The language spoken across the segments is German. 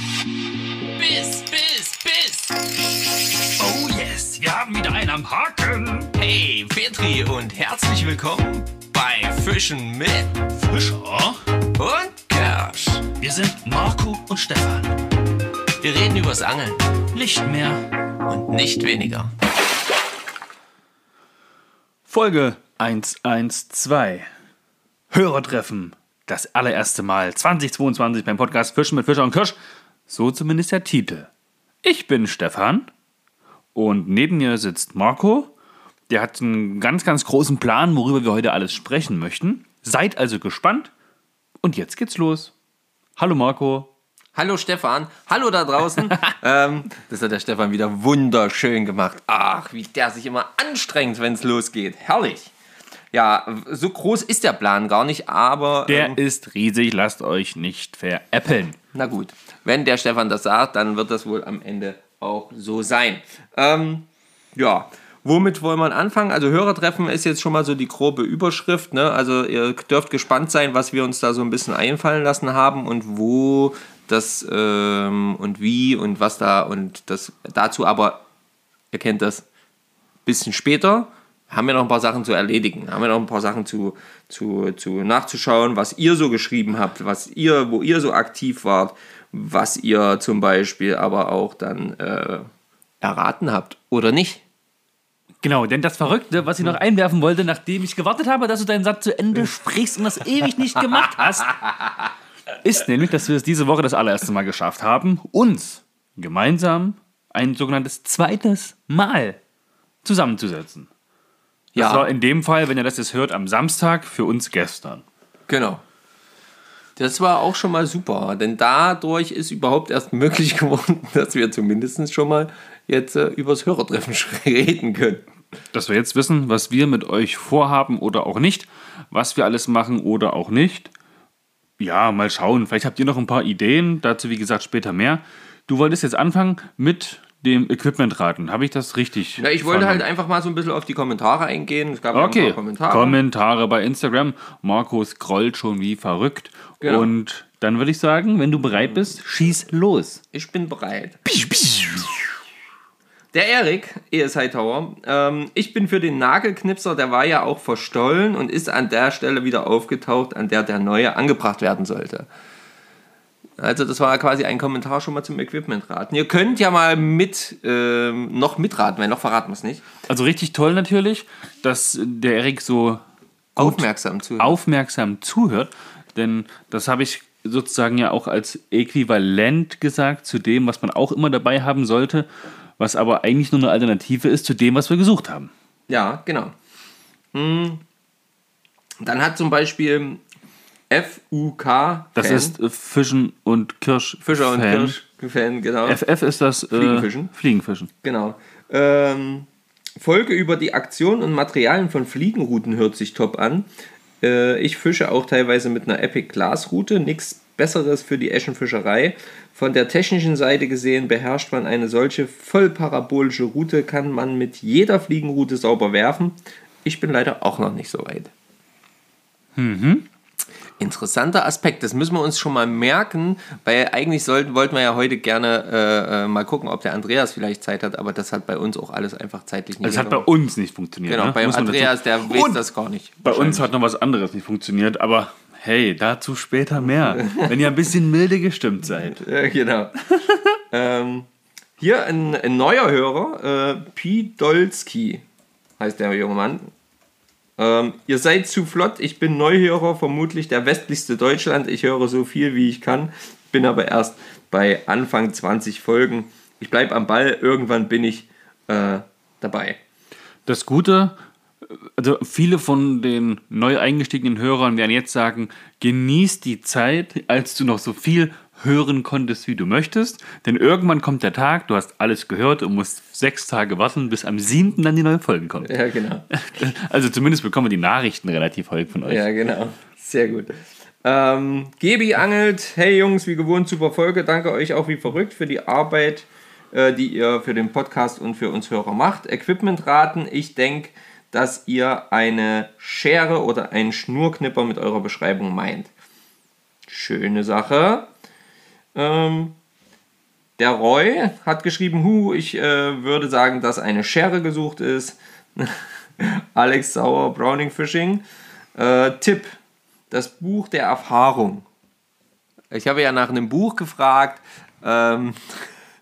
Biss, Biss, Biss. Oh yes, wir haben wieder einen am Haken. Hey, Petri und herzlich willkommen bei Fischen mit Fischer. und Kersch. Wir sind Marco und Stefan. Wir reden übers Angeln Nicht mehr. und nicht weniger. Folge 112. Hörertreffen. Das allererste Mal 2022 beim Podcast Fischen mit Fischer und Kirsch. So zumindest der Titel. Ich bin Stefan und neben mir sitzt Marco. Der hat einen ganz, ganz großen Plan, worüber wir heute alles sprechen möchten. Seid also gespannt und jetzt geht's los. Hallo Marco. Hallo Stefan, hallo da draußen. ähm, das hat der Stefan wieder wunderschön gemacht. Ach, wie der sich immer anstrengt, wenn es losgeht. Herrlich. Ja, so groß ist der Plan gar nicht, aber Der ähm, ist riesig, lasst euch nicht veräppeln. na gut. Wenn der Stefan das sagt, dann wird das wohl am Ende auch so sein. Ähm, ja, womit wollen wir anfangen? Also Hörertreffen ist jetzt schon mal so die grobe Überschrift. Ne? Also ihr dürft gespannt sein, was wir uns da so ein bisschen einfallen lassen haben und wo das ähm, und wie und was da und das dazu aber, ihr kennt das, bisschen später haben wir noch ein paar Sachen zu erledigen, haben wir noch ein paar Sachen zu, zu, zu nachzuschauen, was ihr so geschrieben habt, was ihr, wo ihr so aktiv wart, was ihr zum Beispiel aber auch dann äh, erraten habt oder nicht. Genau, denn das Verrückte, was ich noch einwerfen wollte, nachdem ich gewartet habe, dass du deinen Satz zu Ende sprichst und das ewig nicht gemacht hast, ist nämlich, dass wir es diese Woche das allererste Mal geschafft haben, uns gemeinsam ein sogenanntes zweites Mal zusammenzusetzen. Das war in dem Fall, wenn ihr das jetzt hört, am Samstag für uns gestern. Genau. Das war auch schon mal super, denn dadurch ist überhaupt erst möglich geworden, dass wir zumindest schon mal jetzt äh, übers Hörertreffen reden können. Dass wir jetzt wissen, was wir mit euch vorhaben oder auch nicht, was wir alles machen oder auch nicht. Ja, mal schauen. Vielleicht habt ihr noch ein paar Ideen. Dazu, wie gesagt, später mehr. Du wolltest jetzt anfangen mit dem Equipment-Raten. Habe ich das richtig? Ja, ich wollte vernommen? halt einfach mal so ein bisschen auf die Kommentare eingehen. Es gab ja Okay, paar Kommentare. Kommentare bei Instagram. Marco scrollt schon wie verrückt. Genau. Und dann würde ich sagen, wenn du bereit bist, schieß los. Ich bin bereit. Der Erik, ES Hightower, ähm, ich bin für den Nagelknipser, der war ja auch verstollen und ist an der Stelle wieder aufgetaucht, an der der neue angebracht werden sollte. Also das war quasi ein Kommentar schon mal zum Equipmentraten. Ihr könnt ja mal mit, ähm, noch mitraten, weil noch verraten wir es nicht. Also richtig toll natürlich, dass der Erik so Aufmerksam zu. aufmerksam zuhört, denn das habe ich sozusagen ja auch als äquivalent gesagt zu dem, was man auch immer dabei haben sollte, was aber eigentlich nur eine Alternative ist zu dem, was wir gesucht haben. Ja, genau. Hm. Dann hat zum Beispiel FUK, Das ist äh, Fischen und Kirsch. Fischer und. Kirsch, Fan, genau. FF ist das äh, Fliegenfischen. Fliegenfischen. Genau. Ähm, Folge über die Aktion und Materialien von Fliegenrouten hört sich top an. Äh, ich fische auch teilweise mit einer Epic Glasroute. Nichts Besseres für die Eschenfischerei. Von der technischen Seite gesehen beherrscht man eine solche vollparabolische Route, kann man mit jeder Fliegenroute sauber werfen. Ich bin leider auch noch nicht so weit. Interessanter Aspekt, das müssen wir uns schon mal merken, weil eigentlich sollten, wollten wir ja heute gerne äh, äh, mal gucken, ob der Andreas vielleicht Zeit hat, aber das hat bei uns auch alles einfach zeitlich nicht Das hat bei uns nicht funktioniert. Genau, ne? dazu- Andreas, der weiß Und das gar nicht. Bei uns hat noch was anderes nicht funktioniert, aber hey, dazu später mehr. wenn ihr ein bisschen milde gestimmt seid. Ja, genau. ähm, hier ein, ein neuer Hörer, äh, Pidolski heißt der junge Mann. Ähm, ihr seid zu flott, ich bin Neuhörer, vermutlich der westlichste Deutschland. Ich höre so viel, wie ich kann, bin aber erst bei Anfang 20 Folgen. Ich bleibe am Ball, irgendwann bin ich äh, dabei. Das Gute, also viele von den neu eingestiegenen Hörern werden jetzt sagen, genieß die Zeit, als du noch so viel hören konntest, wie du möchtest. Denn irgendwann kommt der Tag, du hast alles gehört und musst sechs Tage warten, bis am siebten dann die neue Folge kommt. Ja, genau. Also zumindest bekommen wir die Nachrichten relativ häufig von euch. Ja, genau. Sehr gut. Ähm, Gebi angelt. Hey Jungs, wie gewohnt, super Folge. Danke euch auch wie verrückt für die Arbeit, äh, die ihr für den Podcast und für uns Hörer macht. Equipmentraten. Ich denke, dass ihr eine Schere oder einen Schnurknipper mit eurer Beschreibung meint. Schöne Sache. Ähm, der Roy hat geschrieben, hu, ich äh, würde sagen, dass eine Schere gesucht ist. Alex Sauer, Browning Fishing. Äh, Tipp, das Buch der Erfahrung. Ich habe ja nach einem Buch gefragt, ähm,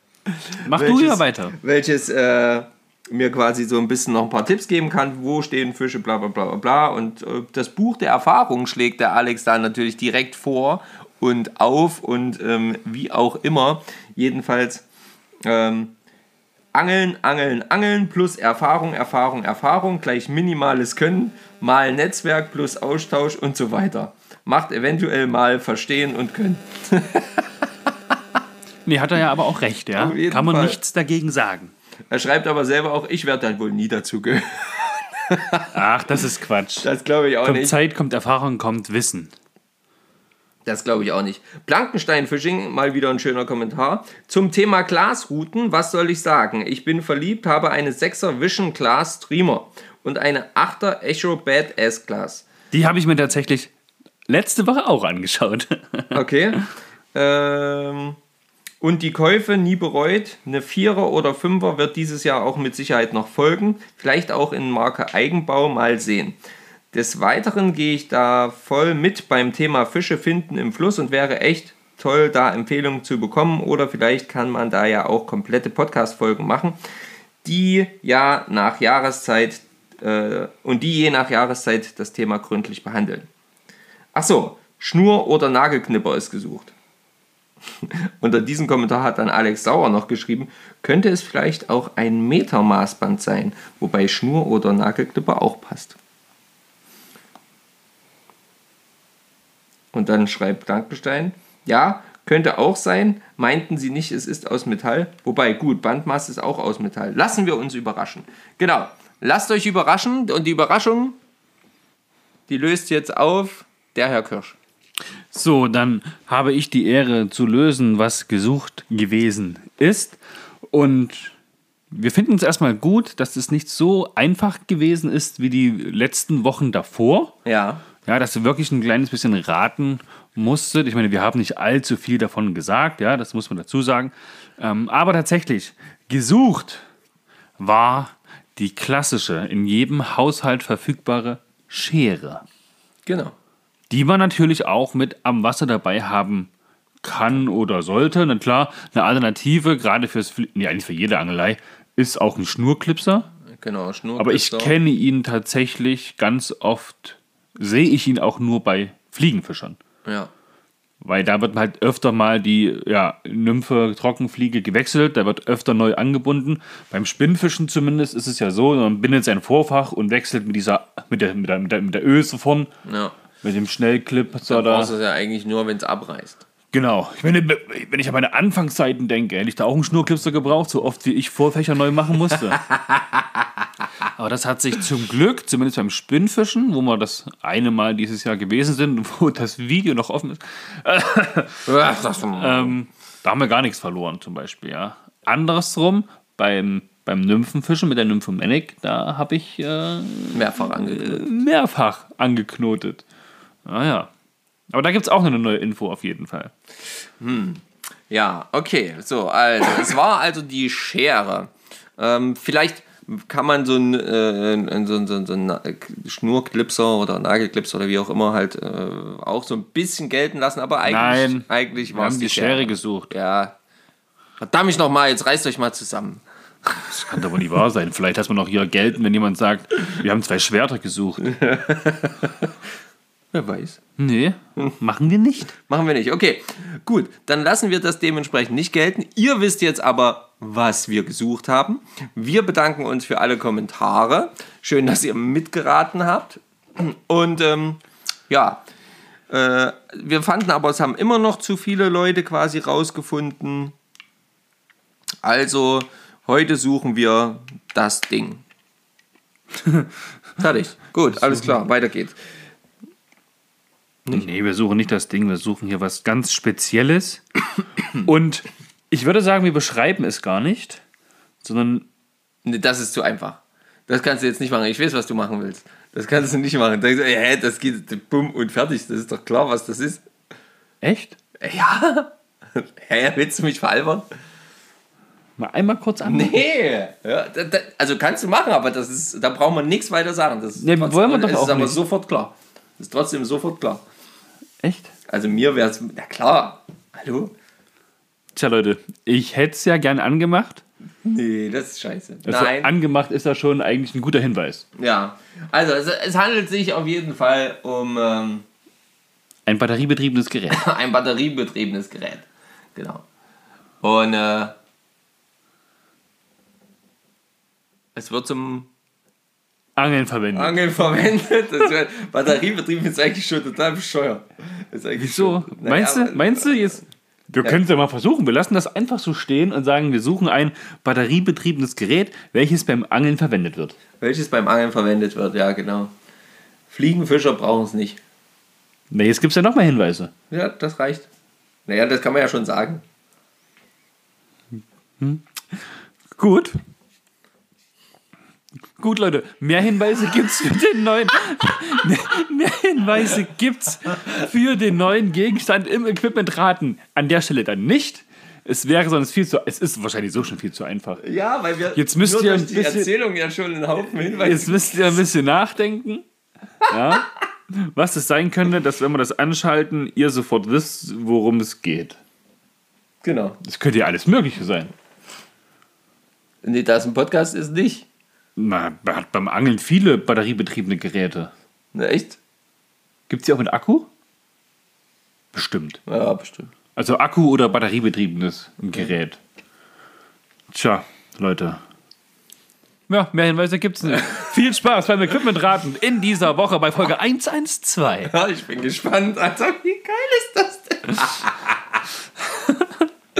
Mach du welches- ja weiter. welches äh, mir quasi so ein bisschen noch ein paar Tipps geben kann, wo stehen Fische, bla bla bla bla bla. Und äh, das Buch der Erfahrung schlägt der Alex da natürlich direkt vor und auf und ähm, wie auch immer. Jedenfalls ähm, Angeln, Angeln, Angeln plus Erfahrung, Erfahrung, Erfahrung gleich minimales Können mal Netzwerk plus Austausch und so weiter. Macht eventuell mal Verstehen und Können. Nee, hat er ja aber auch recht, ja. Kann man Fall. nichts dagegen sagen. Er schreibt aber selber auch, ich werde dann wohl nie dazu gehören. Ach, das ist Quatsch. Das glaube ich auch Kommt nicht. Zeit, kommt Erfahrung, kommt Wissen. Das glaube ich auch nicht. Blankenstein-Fishing, mal wieder ein schöner Kommentar. Zum Thema Glasrouten, was soll ich sagen? Ich bin verliebt, habe eine 6er Vision Glass Streamer und eine 8er Echo Badass Glass. Die habe ich mir tatsächlich letzte Woche auch angeschaut. Okay. ähm, und die Käufe nie bereut. Eine 4er oder 5er wird dieses Jahr auch mit Sicherheit noch folgen. Vielleicht auch in Marke Eigenbau mal sehen. Des Weiteren gehe ich da voll mit beim Thema Fische finden im Fluss und wäre echt toll, da Empfehlungen zu bekommen. Oder vielleicht kann man da ja auch komplette Podcast-Folgen machen, die ja nach Jahreszeit äh, und die je nach Jahreszeit das Thema gründlich behandeln. Ach so, Schnur oder Nagelknipper ist gesucht. Unter diesem Kommentar hat dann Alex Sauer noch geschrieben, könnte es vielleicht auch ein Metermaßband sein, wobei Schnur oder Nagelknipper auch passt. Und dann schreibt Blankenstein, ja, könnte auch sein, meinten sie nicht, es ist aus Metall. Wobei, gut, Bandmaß ist auch aus Metall. Lassen wir uns überraschen. Genau, lasst euch überraschen und die Überraschung, die löst jetzt auf der Herr Kirsch. So, dann habe ich die Ehre zu lösen, was gesucht gewesen ist. Und wir finden es erstmal gut, dass es nicht so einfach gewesen ist wie die letzten Wochen davor. Ja. Ja, dass du wirklich ein kleines bisschen raten musstet. Ich meine, wir haben nicht allzu viel davon gesagt, ja, das muss man dazu sagen. Ähm, aber tatsächlich, gesucht war die klassische, in jedem Haushalt verfügbare Schere Genau. die man natürlich auch mit am Wasser dabei haben kann oder sollte. Na klar, eine Alternative, gerade fürs, nee, eigentlich für jede Angelei, ist auch ein Schnurklipser. Genau, Schnur. Aber ich kenne ihn tatsächlich ganz oft, sehe ich ihn auch nur bei Fliegenfischern. Ja. Weil da wird halt öfter mal die ja, Nymphe, Trockenfliege gewechselt, da wird öfter neu angebunden. Beim Spinnfischen zumindest ist es ja so, man bindet sein Vorfach und wechselt mit dieser, mit der, mit der, mit der, mit der Öse von, ja. mit dem Schnellclip. Da So, brauchst du es ja eigentlich nur, wenn es abreißt. Genau. Ich meine, wenn ich an meine Anfangszeiten denke, hätte ich da auch einen Schnurklipser gebraucht, so oft wie ich Vorfächer neu machen musste. Aber das hat sich zum Glück, zumindest beim Spinnfischen, wo wir das eine Mal dieses Jahr gewesen sind, wo das Video noch offen ist, ähm, da haben wir gar nichts verloren zum Beispiel. Ja. Andersrum, beim, beim Nymphenfischen mit der Nymphomanic, da habe ich äh, Mehrfach angeknüpft. mehrfach angeknotet. Naja. Aber da gibt es auch eine neue Info auf jeden Fall. Ja, okay. So, also, es war also die Schere. Ähm, vielleicht kann man so einen äh, so, ein- so, so einen Schnurklipser oder Nagelklipser oder wie auch immer halt äh, auch so ein bisschen gelten lassen, aber eigentlich, Nein, eigentlich Wir war es haben die Schere gesucht. Ja. Verdammt noch mal, jetzt reißt euch mal zusammen. Das kann doch wohl nicht wahr sein. Vielleicht lässt man auch hier gelten, wenn jemand sagt, wir haben zwei Schwerter gesucht. Wer weiß. Nee, machen wir nicht. Machen wir nicht. Okay, gut. Dann lassen wir das dementsprechend nicht gelten. Ihr wisst jetzt aber, was wir gesucht haben. Wir bedanken uns für alle Kommentare. Schön, dass ihr mitgeraten habt. Und ähm, ja, äh, wir fanden aber, es haben immer noch zu viele Leute quasi rausgefunden. Also, heute suchen wir das Ding. Fertig. Gut, alles klar, weiter geht's. Nee, wir suchen nicht das Ding, wir suchen hier was ganz Spezielles. Und ich würde sagen, wir beschreiben es gar nicht, sondern Nee, das ist zu einfach. Das kannst du jetzt nicht machen. Ich weiß, was du machen willst. Das kannst du nicht machen. Da, hä, das geht bumm und fertig. Das ist doch klar, was das ist. echt? Ja. Hä, willst du mich veralbern? Mal einmal kurz an. Nee, ja, da, da, also kannst du machen, aber das ist, da braucht man nichts weiter sagen. Das ist Nee, wollen wir doch es auch ist aber nicht. sofort klar. Das ist trotzdem sofort klar. Echt? Also mir wäre es, na klar, hallo? Tja, Leute, ich hätte es ja gern angemacht. Nee, das ist scheiße. Also Nein. angemacht ist ja schon eigentlich ein guter Hinweis. Ja, also es, es handelt sich auf jeden Fall um ähm, Ein batteriebetriebenes Gerät. ein batteriebetriebenes Gerät. Genau. Und äh, es wird zum Angeln verwendet. Angeln verwendet. Batteriebetrieben ist eigentlich schon total bescheuert. Wieso? schon- Naja, Meinst du, meinst du jetzt? Wir können es ja mal versuchen. Wir lassen das einfach so stehen und sagen, wir suchen ein batteriebetriebenes Gerät, welches beim Angeln verwendet wird. Welches beim Angeln verwendet wird, ja genau. Fliegenfischer brauchen es nicht. Na, jetzt gibt es ja noch mal Hinweise. Ja, das reicht. Naja, das kann man ja schon sagen. Gut. Gut, Leute, mehr Hinweise gibt's für den neuen. mehr, Hinweise gibt's für den neuen Gegenstand im Equipmentraten. An der Stelle dann nicht. Es wäre sonst viel zu. Es ist wahrscheinlich so schon viel zu einfach. Ja, weil wir Jetzt müsst ihr ein die bisschen- Erzählung ja schon einen Haufen Hinweise Jetzt müsst ihr ein bisschen nachdenken. Ja. Was es sein könnte, dass wenn wir das anschalten, ihr sofort wisst, worum es geht. Genau. Das könnte ja alles Mögliche sein. Nee, da es ein Podcast ist, nicht. Man hat beim Angeln viele batteriebetriebene Geräte. Na, echt? Gibt es die auch mit Akku? Bestimmt. Ja, bestimmt. Also Akku oder batteriebetriebenes Gerät. Tja, Leute. Ja, mehr Hinweise gibt's nicht. Viel Spaß beim Equipmentraten in dieser Woche bei Folge 112. Ja, ich bin gespannt. Also, wie geil ist das denn?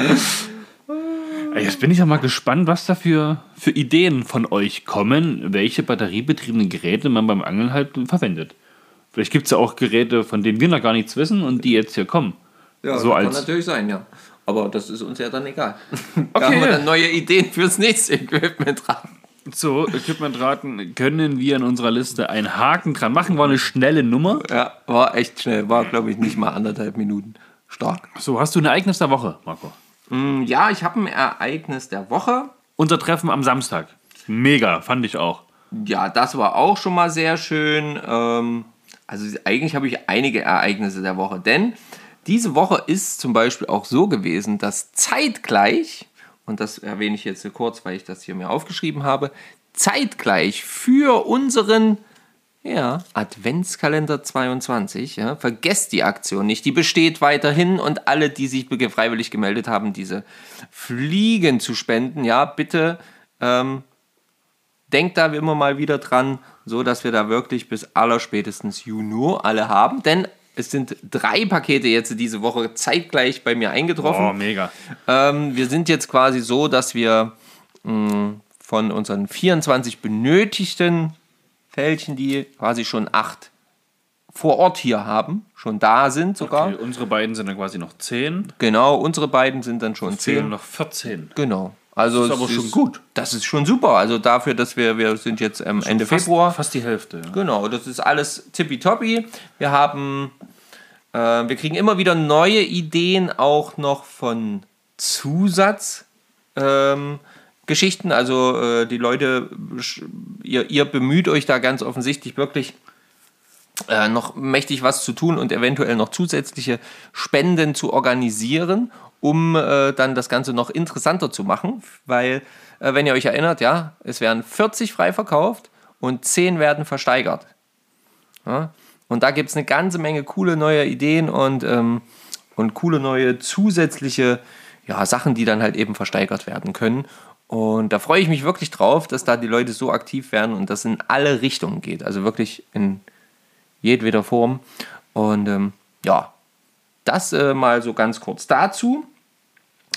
Ey, Jetzt bin ich ja mal gespannt, was da für, für Ideen von euch kommen, welche batteriebetriebenen Geräte man beim Angeln halt verwendet. Vielleicht gibt es ja auch Geräte, von denen wir noch gar nichts wissen und die jetzt hier kommen. Ja, so kann als natürlich sein, ja. Aber das ist uns ja dann egal. da Okay. haben wir dann neue Ideen fürs nächste Equipment dran. so Equipmentraten können wir in unserer Liste einen Haken dran machen. War eine schnelle Nummer. Ja, war echt schnell. War, glaube ich, nicht mal anderthalb Minuten. Stark. So, hast du ein Ereignis der Woche, Marco? Mm, Ja, ich habe ein Ereignis der Woche. Unser Treffen am Samstag. Mega, fand ich auch. Ja, das war auch schon mal sehr schön. Ähm, also eigentlich habe ich einige Ereignisse der Woche, denn diese Woche ist zum Beispiel auch so gewesen, dass zeitgleich, und das erwähne ich jetzt kurz, weil ich das hier mir aufgeschrieben habe, zeitgleich für unseren ja, Adventskalender 22, ja, vergesst die Aktion nicht, die besteht weiterhin und alle, die sich freiwillig gemeldet haben, diese Fliegen zu spenden, ja, bitte ähm, denkt da immer mal wieder dran, so dass wir da wirklich bis allerspätestens Juni alle haben, denn es sind drei Pakete jetzt diese Woche zeitgleich bei mir eingetroffen. Oh, mega. Ähm, wir sind jetzt quasi so, dass wir mh, von unseren 24 benötigten Fältchen, die quasi schon acht vor Ort hier haben, schon da sind sogar. Okay, unsere beiden sind dann quasi noch 10. Genau, unsere beiden sind dann schon zehn. noch 14. Genau. Also Das ist aber schon gut. Das ist schon super. Also dafür, dass wir, wir sind jetzt ähm, Ende fast, Februar. Fast die Hälfte. Ja. Genau, das ist alles tippitoppi. Wir haben, äh, wir kriegen immer wieder neue Ideen auch noch von Zusatz. Ähm, Geschichten, also äh, die Leute, ihr, ihr bemüht euch da ganz offensichtlich wirklich äh, noch mächtig was zu tun und eventuell noch zusätzliche Spenden zu organisieren, um äh, dann das Ganze noch interessanter zu machen. Weil, äh, wenn ihr euch erinnert, ja, es werden 40 frei verkauft und 10 werden versteigert. Ja? Und da gibt es eine ganze Menge coole neue Ideen und, ähm, und coole neue zusätzliche ja, Sachen, die dann halt eben versteigert werden können. Und da freue ich mich wirklich drauf, dass da die Leute so aktiv werden und das in alle Richtungen geht. Also wirklich in jedweder Form. Und ähm, ja, das äh, mal so ganz kurz dazu.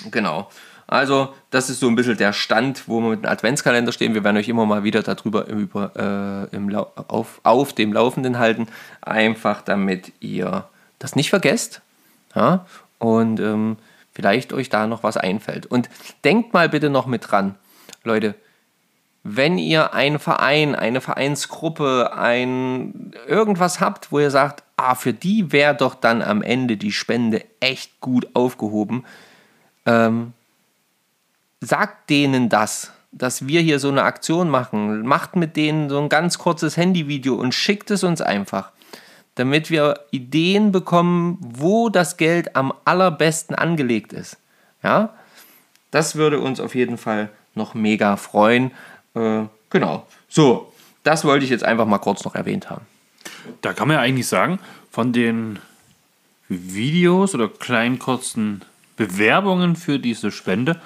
Genau. Also, das ist so ein bisschen der Stand, wo wir mit dem Adventskalender stehen. Wir werden euch immer mal wieder darüber über, äh, im auf, auf dem Laufenden halten. Einfach damit ihr das nicht vergesst. Ja? Und ähm, vielleicht euch da noch was einfällt. Und denkt mal bitte noch mit dran, Leute, wenn ihr einen Verein, eine Vereinsgruppe, ein irgendwas habt, wo ihr sagt, ah, für die wäre doch dann am Ende die Spende echt gut aufgehoben, ähm, sagt denen das, dass wir hier so eine Aktion machen. Macht mit denen so ein ganz kurzes Handyvideo und schickt es uns einfach, damit wir Ideen bekommen, wo das Geld am allerbesten angelegt ist. Ja, das würde uns auf jeden Fall noch mega freuen. Äh, genau. So, das wollte ich jetzt einfach mal kurz noch erwähnt haben. Da kann man ja eigentlich sagen, von den Videos oder kleinen kurzen Bewerbungen für diese Spende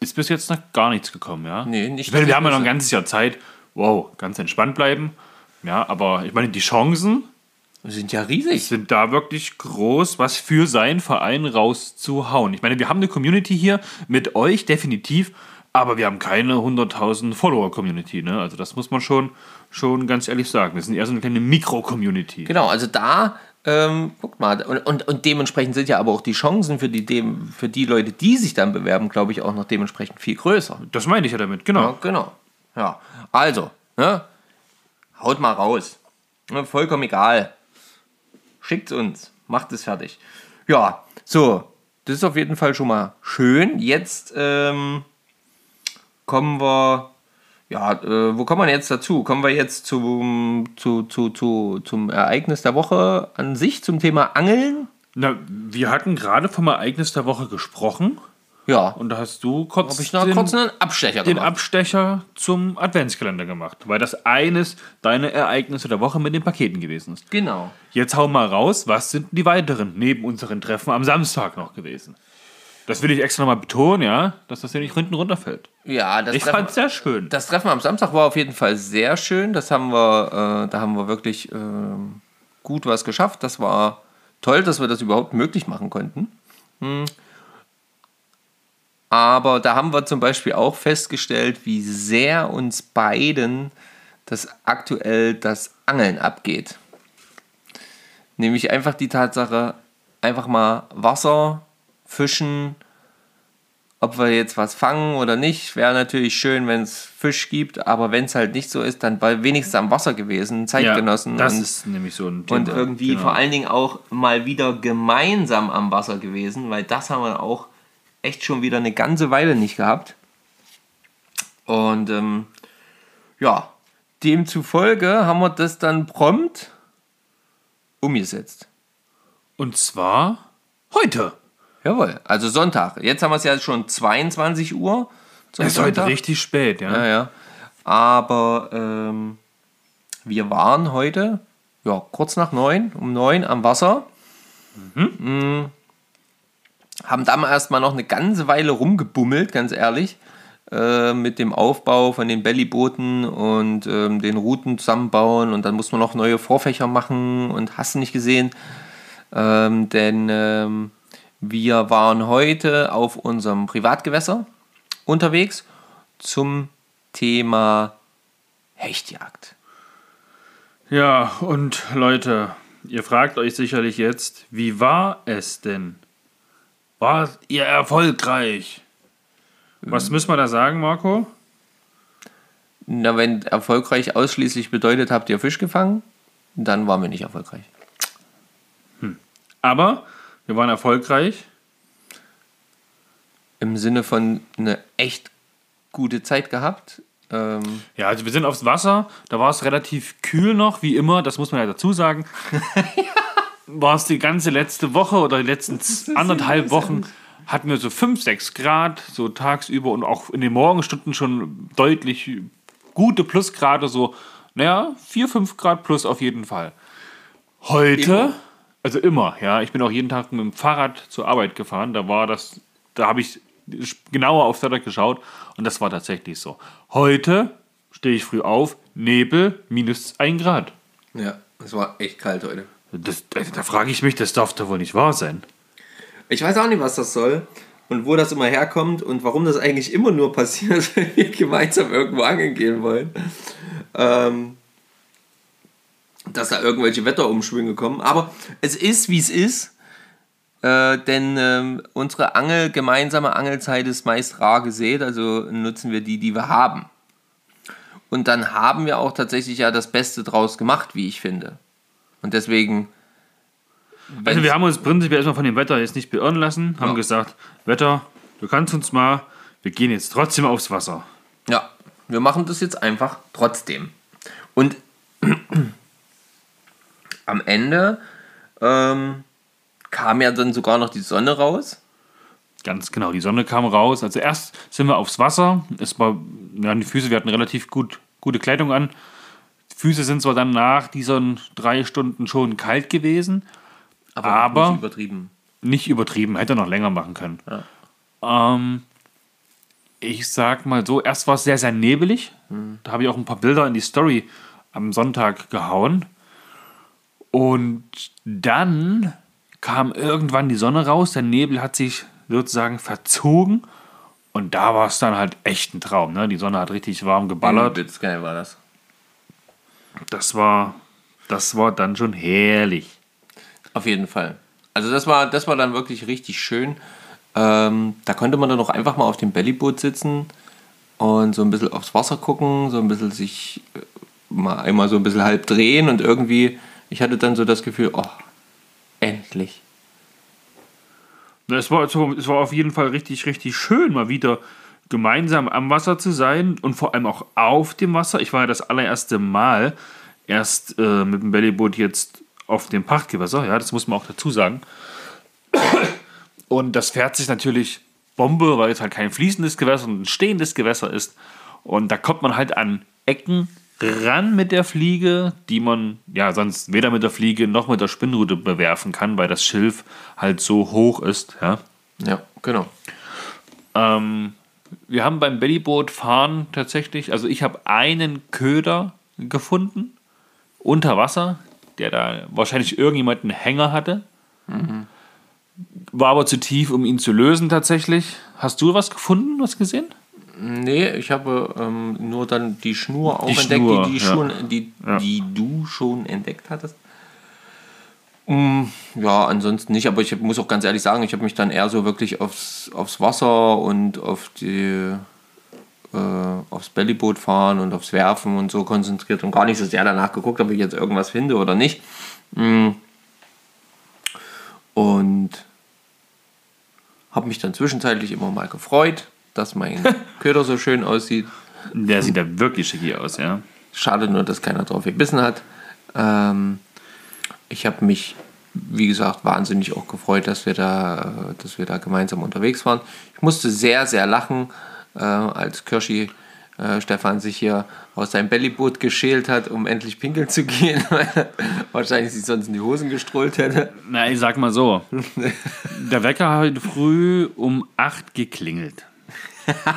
ist bis jetzt noch gar nichts gekommen, ja? Nee, nicht Ich meine, wir haben ja noch ein ganzes Jahr Zeit. Wow, ganz entspannt bleiben. Ja, aber ich meine, die Chancen sind ja riesig. sind da wirklich groß, was für seinen Verein rauszuhauen. Ich meine, wir haben eine Community hier mit euch, definitiv, aber wir haben keine 100.000 Follower-Community. Ne? Also das muss man schon, schon ganz ehrlich sagen. Wir sind eher so eine kleine Mikro-Community. Genau, also da, ähm, guckt mal, und, und, und dementsprechend sind ja aber auch die Chancen für die, dem, für die Leute, die sich dann bewerben, glaube ich, auch noch dementsprechend viel größer. Das meine ich ja damit, genau. Ja, genau. Ja, also, ne, haut mal raus. Ne, vollkommen egal. Schickt uns, macht es fertig. Ja, so, das ist auf jeden Fall schon mal schön. Jetzt ähm, kommen wir, ja, äh, wo kommen wir jetzt dazu? Kommen wir jetzt zum, zu, zu, zu, zum Ereignis der Woche an sich, zum Thema Angeln? Na, wir hatten gerade vom Ereignis der Woche gesprochen Ja, und da hast du kurz ich noch den, kurz einen Abstecher den gemacht. Abstecher zum Adventskalender gemacht, weil das eines deiner Ereignisse der Woche mit den Paketen gewesen ist. genau. Jetzt hau mal raus, was sind die weiteren neben unseren Treffen am Samstag noch gewesen? Das will ich extra nochmal betonen, ja, dass das hier nicht hinten runterfällt. Ja, das Ich Treffen- fand's sehr schön. Das Treffen am Samstag war auf jeden Fall sehr schön. Das haben wir, äh, da haben wir wirklich ähm, gut was geschafft. Das war toll, dass wir das überhaupt möglich machen konnten. Hm. Aber da haben wir zum Beispiel auch festgestellt, wie sehr uns beiden das aktuell das Angeln abgeht. Nämlich einfach die Tatsache, einfach mal Wasser, Fischen, ob wir jetzt was fangen oder nicht, wäre natürlich schön, wenn es Fisch gibt, aber wenn es halt nicht so ist, dann bei wenigstens am Wasser gewesen, Zeitgenossen das und, ist nämlich so ein Thema. und irgendwie genau. vor allen Dingen auch mal wieder gemeinsam am Wasser gewesen, weil das haben wir auch echt schon wieder eine ganze Weile nicht gehabt. Und ähm, ja, demzufolge haben wir das dann prompt umgesetzt. Und zwar heute. Jawohl, also Sonntag. Jetzt haben wir es ja schon 22 Uhr. zum Es ist heute richtig spät, ja. Ja, ja. Aber ähm, wir waren heute, ja, kurz nach neun, um neun am Wasser. Mm. Haben dann erstmal noch eine ganze Weile rumgebummelt, ganz ehrlich. äh, Mit dem Aufbau von den Bellybooten und ähm, den Routen zusammenbauen. Und dann muss man noch neue Vorfächer machen und hast du nicht gesehen. Ähm, denn ähm, wir waren heute auf unserem Privatgewässer unterwegs zum Thema Hechtjagd. Ja, und Leute, ihr fragt euch sicherlich jetzt, wie war es denn? War ihr erfolgreich? Was müssen wir da sagen, Marco? Na, wenn erfolgreich ausschließlich bedeutet, habt ihr Fisch gefangen, dann waren wir nicht erfolgreich. Aber wir waren erfolgreich. Im Sinne von eine echt gute Zeit gehabt. Ähm, Ja, also wir sind aufs Wasser, da war es relativ kühl noch, wie immer, das muss man ja dazu sagen. War es die ganze letzte Woche oder die letzten anderthalb Wochen hatten wir so 5, 6 Grad, so tagsüber und auch in den Morgenstunden schon deutlich gute Plusgrade, so, naja, 4, 5 Grad plus auf jeden Fall. Heute, Immer? also immer, ja, ich bin auch jeden Tag mit dem Fahrrad zur Arbeit gefahren, da war das, da habe ich genauer aufs Wetter geschaut und das war tatsächlich so. Heute stehe ich früh auf, Nebel, minus 1 Grad. ja, es war echt kalt heute. Das, also da frage ich mich, das darf doch wohl nicht wahr sein. Ich weiß auch nicht, was das soll und wo das immer herkommt und warum das eigentlich immer nur passiert, wenn wir gemeinsam irgendwo angeln gehen wollen. Ähm, dass da irgendwelche Wetterumschwünge kommen. Aber es ist, wie es ist. Äh, denn ähm, unsere Angel, gemeinsame Angelzeit ist meist rar gesät, also nutzen wir die, die wir haben. Und dann haben wir auch tatsächlich ja das Beste draus gemacht, wie ich finde. Und deswegen. Also wir haben uns prinzipiell erstmal von dem Wetter jetzt nicht beirren lassen, haben Ja. gesagt, Wetter, du kannst uns mal, wir gehen jetzt trotzdem aufs Wasser. Ja, wir machen das jetzt einfach trotzdem. Und am Ende ähm, kam ja dann sogar noch die Sonne raus. Ganz genau, die Sonne kam raus. Also erst sind wir aufs Wasser. Es war, ja, die Füße, wir hatten relativ gut, gute Kleidung an. Füße sind zwar dann nach diesen drei Stunden schon kalt gewesen, Aber- nicht übertrieben. nicht übertrieben, hätte noch länger machen können. Ähm, ich sag mal so, erst war es sehr, sehr nebelig. Da habe ich auch ein paar Bilder in die Story am Sonntag gehauen. Und dann kam irgendwann die Sonne raus, der Nebel hat sich sozusagen verzogen. Und da war es dann halt echt ein Traum. Ne? Die Sonne hat richtig warm geballert. Übelst geil war das. Das war, das war dann schon herrlich. Auf jeden Fall. Also das war, das war dann wirklich richtig schön. Ähm, da konnte man dann auch einfach mal auf dem Bellyboot sitzen und so ein bisschen aufs Wasser gucken, so ein bisschen sich äh, mal einmal so ein bisschen halb drehen und irgendwie, ich hatte dann so das Gefühl, oh, endlich. Es war, so- es war auf jeden Fall richtig, richtig schön, mal wieder gemeinsam am Wasser zu sein und vor allem auch auf dem Wasser. Ich war ja das allererste Mal erst äh, mit dem Bellyboot jetzt auf dem Pachtgewässer, ja, das muss man auch dazu sagen. Und das fährt sich natürlich Bombe, weil es halt kein fließendes Gewässer, sondern ein stehendes Gewässer ist. Und da kommt man halt an Ecken ran mit der Fliege, die man ja sonst weder mit der Fliege noch mit der Spinnrute bewerfen kann, weil das Schilf halt so hoch ist. Ja. Ja, genau. Ähm, wir haben beim Bellyboot fahren tatsächlich, also ich habe einen Köder gefunden unter Wasser, der da wahrscheinlich irgendjemand einen Hänger hatte. War aber zu tief, um ihn zu lösen tatsächlich. Hast du was gefunden, was gesehen? Nee, ich habe ähm, nur dann die Schnur auch Die entdeckt, Schnur, die, die, ja. schon, die, Ja. die du schon entdeckt hattest. Mm, ja, ansonsten nicht, aber ich muss auch ganz ehrlich sagen, ich habe mich dann eher so wirklich aufs, aufs Wasser und auf die äh, aufs Bellyboot fahren und aufs Werfen und so konzentriert und gar nicht so sehr danach geguckt, ob ich jetzt irgendwas finde oder nicht. Mm. Und habe mich dann zwischenzeitlich immer mal gefreut, dass mein Köder so schön aussieht. Der sieht da wirklich schick aus, ja. Schade nur, dass keiner drauf gebissen hat. Ähm, ich habe mich, wie gesagt, wahnsinnig auch gefreut, dass wir da, äh, dass wir da gemeinsam unterwegs waren. Ich musste sehr, sehr lachen, äh, als Kirschi äh, Stefan sich hier aus seinem Bellyboot geschält hat, um endlich pinkeln zu gehen, weil er wahrscheinlich sich sonst in die Hosen gestrollt hätte. Na, ich sag mal so. Der Wecker hat heute früh um 8 geklingelt.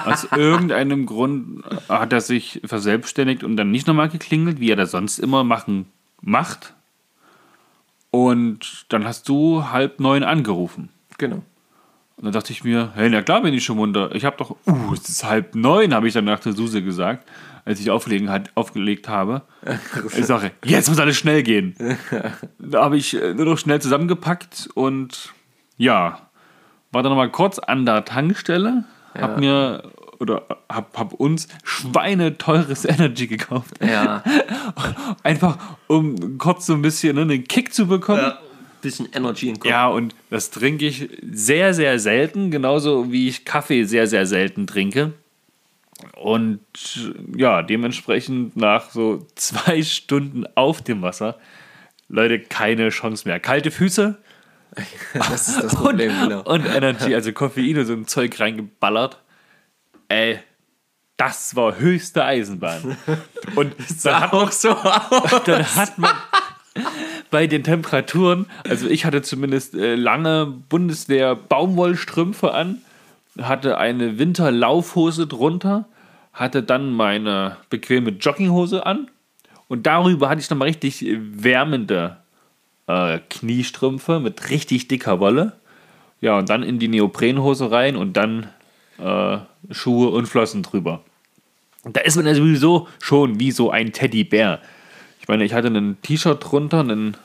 Aus irgendeinem Grund hat er sich verselbstständigt und dann nicht nochmal geklingelt, wie er das sonst immer machen macht. Und dann hast du halb neun angerufen. Genau. Und dann dachte ich mir, hey, na klar bin ich schon munter. Ich habe doch, uh, es ist halb neun, habe ich dann nach der Suse gesagt, als ich aufgelegen hat, aufgelegt habe. Ich sage, jetzt muss alles schnell gehen. Da habe ich äh, nur noch schnell zusammengepackt und ja, war dann nochmal kurz an der Tankstelle, hab mir oder hab, hab uns schweineteures Energy gekauft. Ja, Einfach um kurz so ein bisschen ne, einen Kick zu bekommen. ja. bisschen Energy in den Kopf. Ja, und das trinke ich sehr, sehr selten, genauso wie ich Kaffee sehr, sehr selten trinke. Und ja, dementsprechend nach so zwei Stunden auf dem Wasser, Leute, keine Chance mehr. Kalte Füße Das ist das und, Problem, genau. und Energy, also Koffein und so ein Zeug reingeballert. Ey, das war höchste Eisenbahn. Und dann hat, Auch so aus. dann hat man bei den Temperaturen, also ich hatte zumindest äh, lange Bundeswehr Baumwollstrümpfe an, hatte eine Winterlaufhose drunter, hatte dann meine bequeme Jogginghose an und darüber hatte ich nochmal richtig wärmende äh, Kniestrümpfe mit richtig dicker Wolle. Ja, und dann in die Neoprenhose rein und dann äh, Schuhe und Flossen drüber. Da ist man ja sowieso schon wie so ein Teddybär. Ich meine, ich hatte ein T-Shirt drunter, einen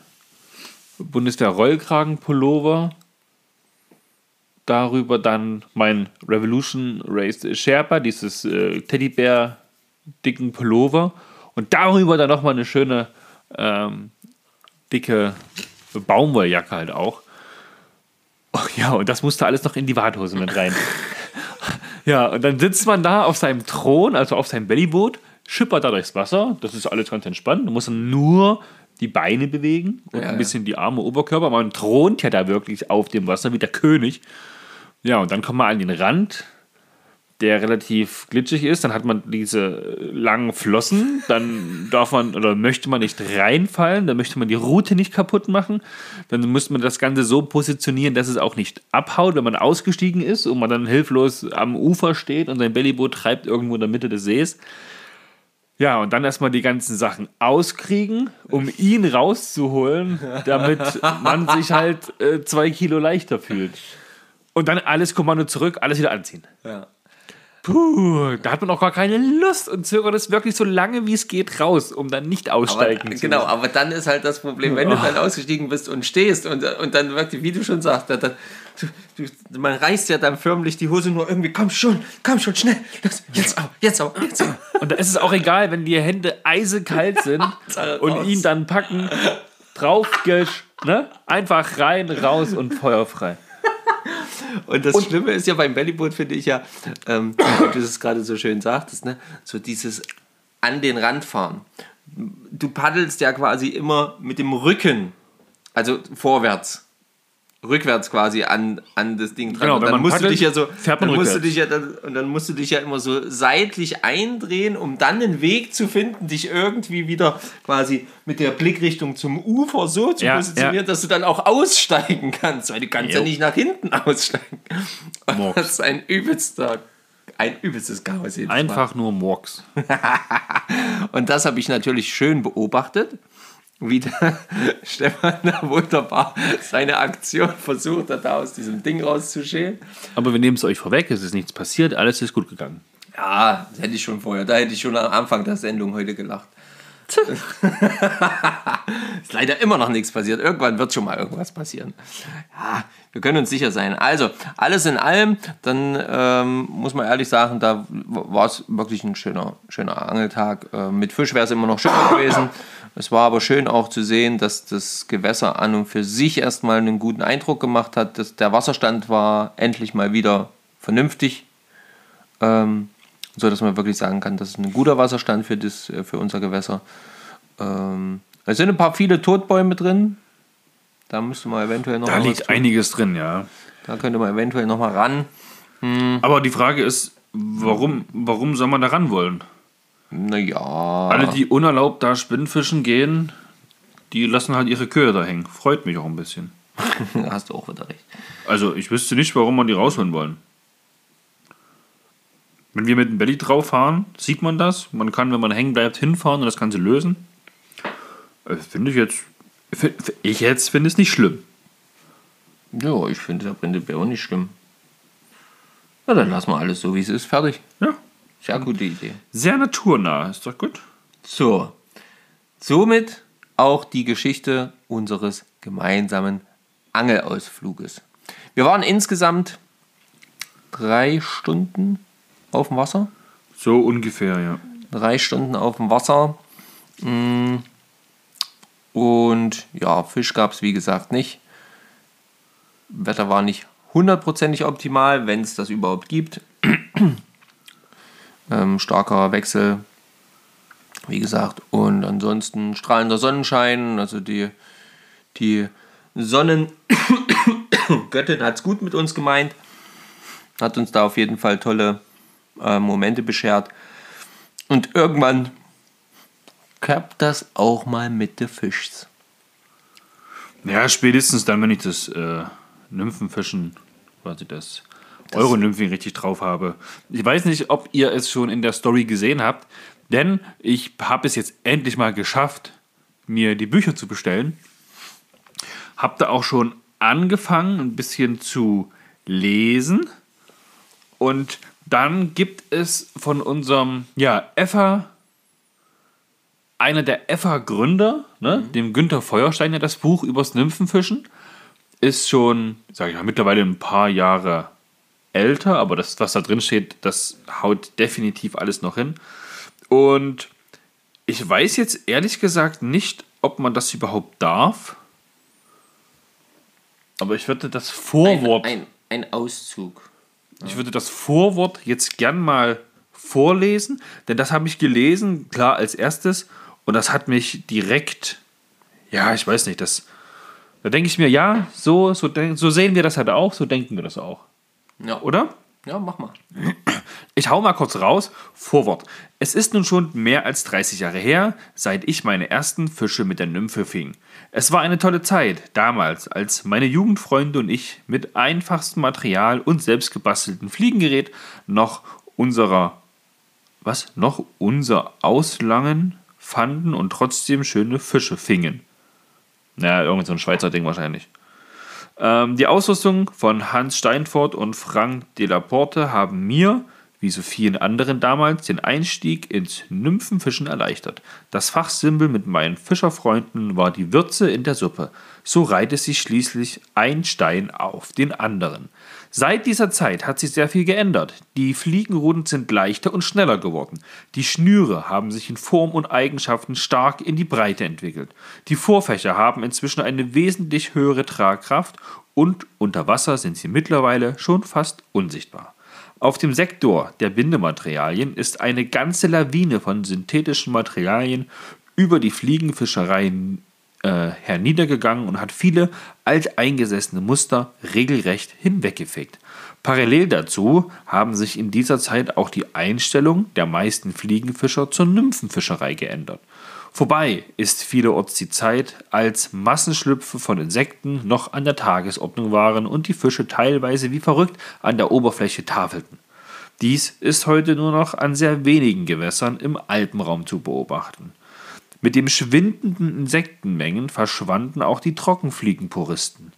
Bundeswehr-Rollkragen-Pullover. Darüber dann mein Revolution Race Sherpa, dieses äh, Teddybär-dicken Pullover. Und darüber dann nochmal eine schöne ähm, dicke Baumwolljacke halt auch. Oh, ja, und das musste alles noch in die Warthose mit rein. Ja, und dann sitzt man da auf seinem Thron, also auf seinem Bellyboot, schippert da durchs Wasser. Das ist alles ganz entspannt. Da muss man nur die Beine bewegen und Ja, ein ja. bisschen die Arme, Oberkörper. Man thront ja da wirklich auf dem Wasser wie der König. Ja, und dann kommt man an den Rand, der relativ glitschig ist. Dann hat man diese langen Flossen. Dann darf man oder möchte man nicht reinfallen. Dann möchte man die Route nicht kaputt machen. Dann muss man das Ganze so positionieren, dass es auch nicht abhaut, wenn man ausgestiegen ist und man dann hilflos am Ufer steht und sein Bellyboot treibt irgendwo in der Mitte des Sees. Ja, und dann erstmal die ganzen Sachen auskriegen, um ihn rauszuholen, damit man sich halt äh, zwei Kilo leichter fühlt. Und dann alles Kommando zurück, alles wieder anziehen. Ja. Puh, da hat man auch gar keine Lust und zögert es wirklich so lange wie es geht raus, um dann nicht Aber, aussteigen zu genau, müssen. aber dann ist halt das Problem, wenn du dann ausgestiegen bist und stehst und, und dann wirklich, wie du schon sagst, dann, du, du, man reißt ja dann förmlich die Hose nur irgendwie, komm schon, komm schon, schnell, los, jetzt auch, jetzt auch, jetzt auch. Und da ist es auch egal, wenn die Hände eisekalt sind und ihn dann packen, drauf, ne? Einfach rein, raus und feuerfrei. Und das Schlimme ist ja beim Bellyboot, finde ich ja, ähm, wie du es gerade so schön sagtest, ne? so dieses an den Rand fahren. Du paddelst ja quasi immer mit dem Rücken, also vorwärts, rückwärts quasi an, an das Ding dran. Genau, und dann musst du paddelt, dich ja so, dann musst du dich ja dann, und dann musst du dich ja immer so seitlich eindrehen, um dann einen Weg zu finden, dich irgendwie wieder quasi mit der Blickrichtung zum Ufer so zu Ja, positionieren, ja. dass du dann auch aussteigen kannst, weil du kannst ja Jo. nicht nach hinten aussteigen. Das ist ein übelster, ein übelstes Chaos. Einfach nur Murks. Und das habe ich natürlich schön beobachtet, wie der Stefan da wunderbar seine Aktion versucht hat, da aus diesem Ding rauszuschälen. Aber wir nehmen es euch vorweg, es ist nichts passiert, alles ist gut gegangen. Ja, das hätte ich schon vorher, da hätte ich schon am Anfang der Sendung heute gelacht. ist leider immer noch nichts passiert. Irgendwann wird schon mal irgendwas passieren. Ja, wir können uns sicher sein. Also, alles in allem, dann ähm, muss man ehrlich sagen, da war es wirklich ein schöner, schöner Angeltag. Äh, mit Fisch wäre es immer noch schöner gewesen. Es war aber schön auch zu sehen, dass das Gewässer an und für sich erstmal einen guten Eindruck gemacht hat. Dass der Wasserstand war endlich mal wieder vernünftig. Ähm, so dass man wirklich sagen kann, das ist ein guter Wasserstand für, das, äh, für unser Gewässer. Ähm, es sind ein paar viele Totbäume drin. Da müsste man eventuell noch Da mal liegt tun. einiges drin, ja. Da könnte man eventuell noch mal ran. Aber die Frage ist, warum, warum soll man da ran wollen? Naja. Alle, die unerlaubt da Spinnfischen gehen, die lassen halt ihre Kühe da hängen. Freut mich auch ein bisschen. hast du auch wieder recht. Also ich wüsste nicht, warum man die rausholen wollen. Wenn wir mit dem Belly drauf fahren, sieht man das. Man kann, wenn man hängen bleibt, hinfahren und das Ganze lösen. Äh, Finde ich jetzt. Ich jetzt finde es nicht schlimm. Ja, ich finde der Brindebär auch nicht schlimm. Na, dann lassen wir alles so, wie es ist. Fertig. Ja. Sehr gute Idee. Sehr naturnah, ist doch gut. So, somit auch die Geschichte unseres gemeinsamen Angelausfluges. Wir waren insgesamt drei Stunden auf dem Wasser. So ungefähr, ja. Drei Stunden auf dem Wasser. Mm. Und ja, Fisch gab es wie gesagt nicht. Wetter war nicht hundertprozentig optimal, wenn es das überhaupt gibt. Ähm, starker Wechsel, wie gesagt. Und ansonsten strahlender Sonnenschein. Also die, die Sonnengöttin hat es gut mit uns gemeint. Hat uns da auf jeden Fall tolle äh, Momente beschert. Und irgendwann klappt das auch mal mit den Fischs. Ja, spätestens dann, wenn ich das äh, Nymphenfischen, quasi das Euro-Nymphing richtig drauf habe. Ich weiß nicht, ob ihr es schon in der Story gesehen habt, denn ich habe es jetzt endlich mal geschafft, mir die Bücher zu bestellen. Hab da auch schon angefangen, ein bisschen zu lesen. Und dann gibt es von unserem, ja, Effa, einer der EFA-Gründer, ne, dem Günther Feuerstein, ja das Buch übers Nymphenfischen, ist schon, sage ich mal, mittlerweile ein paar Jahre älter, aber das, was da drin steht, das haut definitiv alles noch hin. Und ich weiß jetzt ehrlich gesagt nicht, ob man das überhaupt darf. Aber ich würde das Vorwort. Ein, ein Auszug. Ich würde das Vorwort jetzt gern mal vorlesen, denn das habe ich gelesen, klar als erstes, und das hat mich direkt, ja, ich weiß nicht, das, da denke ich mir, ja, so, so, so sehen wir das halt auch, so denken wir das auch. Ja. Oder? Ja, mach mal. Ich hau mal kurz raus. Vorwort. Es ist nun schon mehr als 30 Jahre her, seit ich meine ersten Fische mit der Nymphe fing. Es war eine tolle Zeit, damals, als meine Jugendfreunde und ich mit einfachstem Material und selbstgebastelten Fliegengerät noch unserer, was, noch unser Auslangen fanden und trotzdem schöne Fische fingen. Naja, irgend so ein Schweizer Ding wahrscheinlich. Ähm, die Ausrüstung von Hans Steinfort und Frank de la Porte haben mir, wie so vielen anderen damals, den Einstieg ins Nymphenfischen erleichtert. Das Fachsimpel mit meinen Fischerfreunden war die Würze in der Suppe. So reihte sich schließlich ein Stein auf den anderen. Seit dieser Zeit hat sich sehr viel geändert. Die Fliegenruden sind leichter und schneller geworden. Die Schnüre haben sich in Form und Eigenschaften stark in die Breite entwickelt. Die Vorfächer haben inzwischen eine wesentlich höhere Tragkraft und unter Wasser sind sie mittlerweile schon fast unsichtbar. Auf dem Sektor der Bindematerialien ist eine ganze Lawine von synthetischen Materialien über die Fliegenfischerei äh, herniedergegangen und hat viele alteingesessene Muster regelrecht hinweggefegt. Parallel dazu haben sich in dieser Zeit auch die Einstellung der meisten Fliegenfischer zur Nymphenfischerei geändert. Vorbei ist vielerorts die Zeit, als Massenschlüpfe von Insekten noch an der Tagesordnung waren und die Fische teilweise wie verrückt an der Oberfläche tafelten. Dies ist heute nur noch an sehr wenigen Gewässern im Alpenraum zu beobachten. Mit dem schwindenden Insektenmengen verschwanden auch die Trockenfliegenpuristen.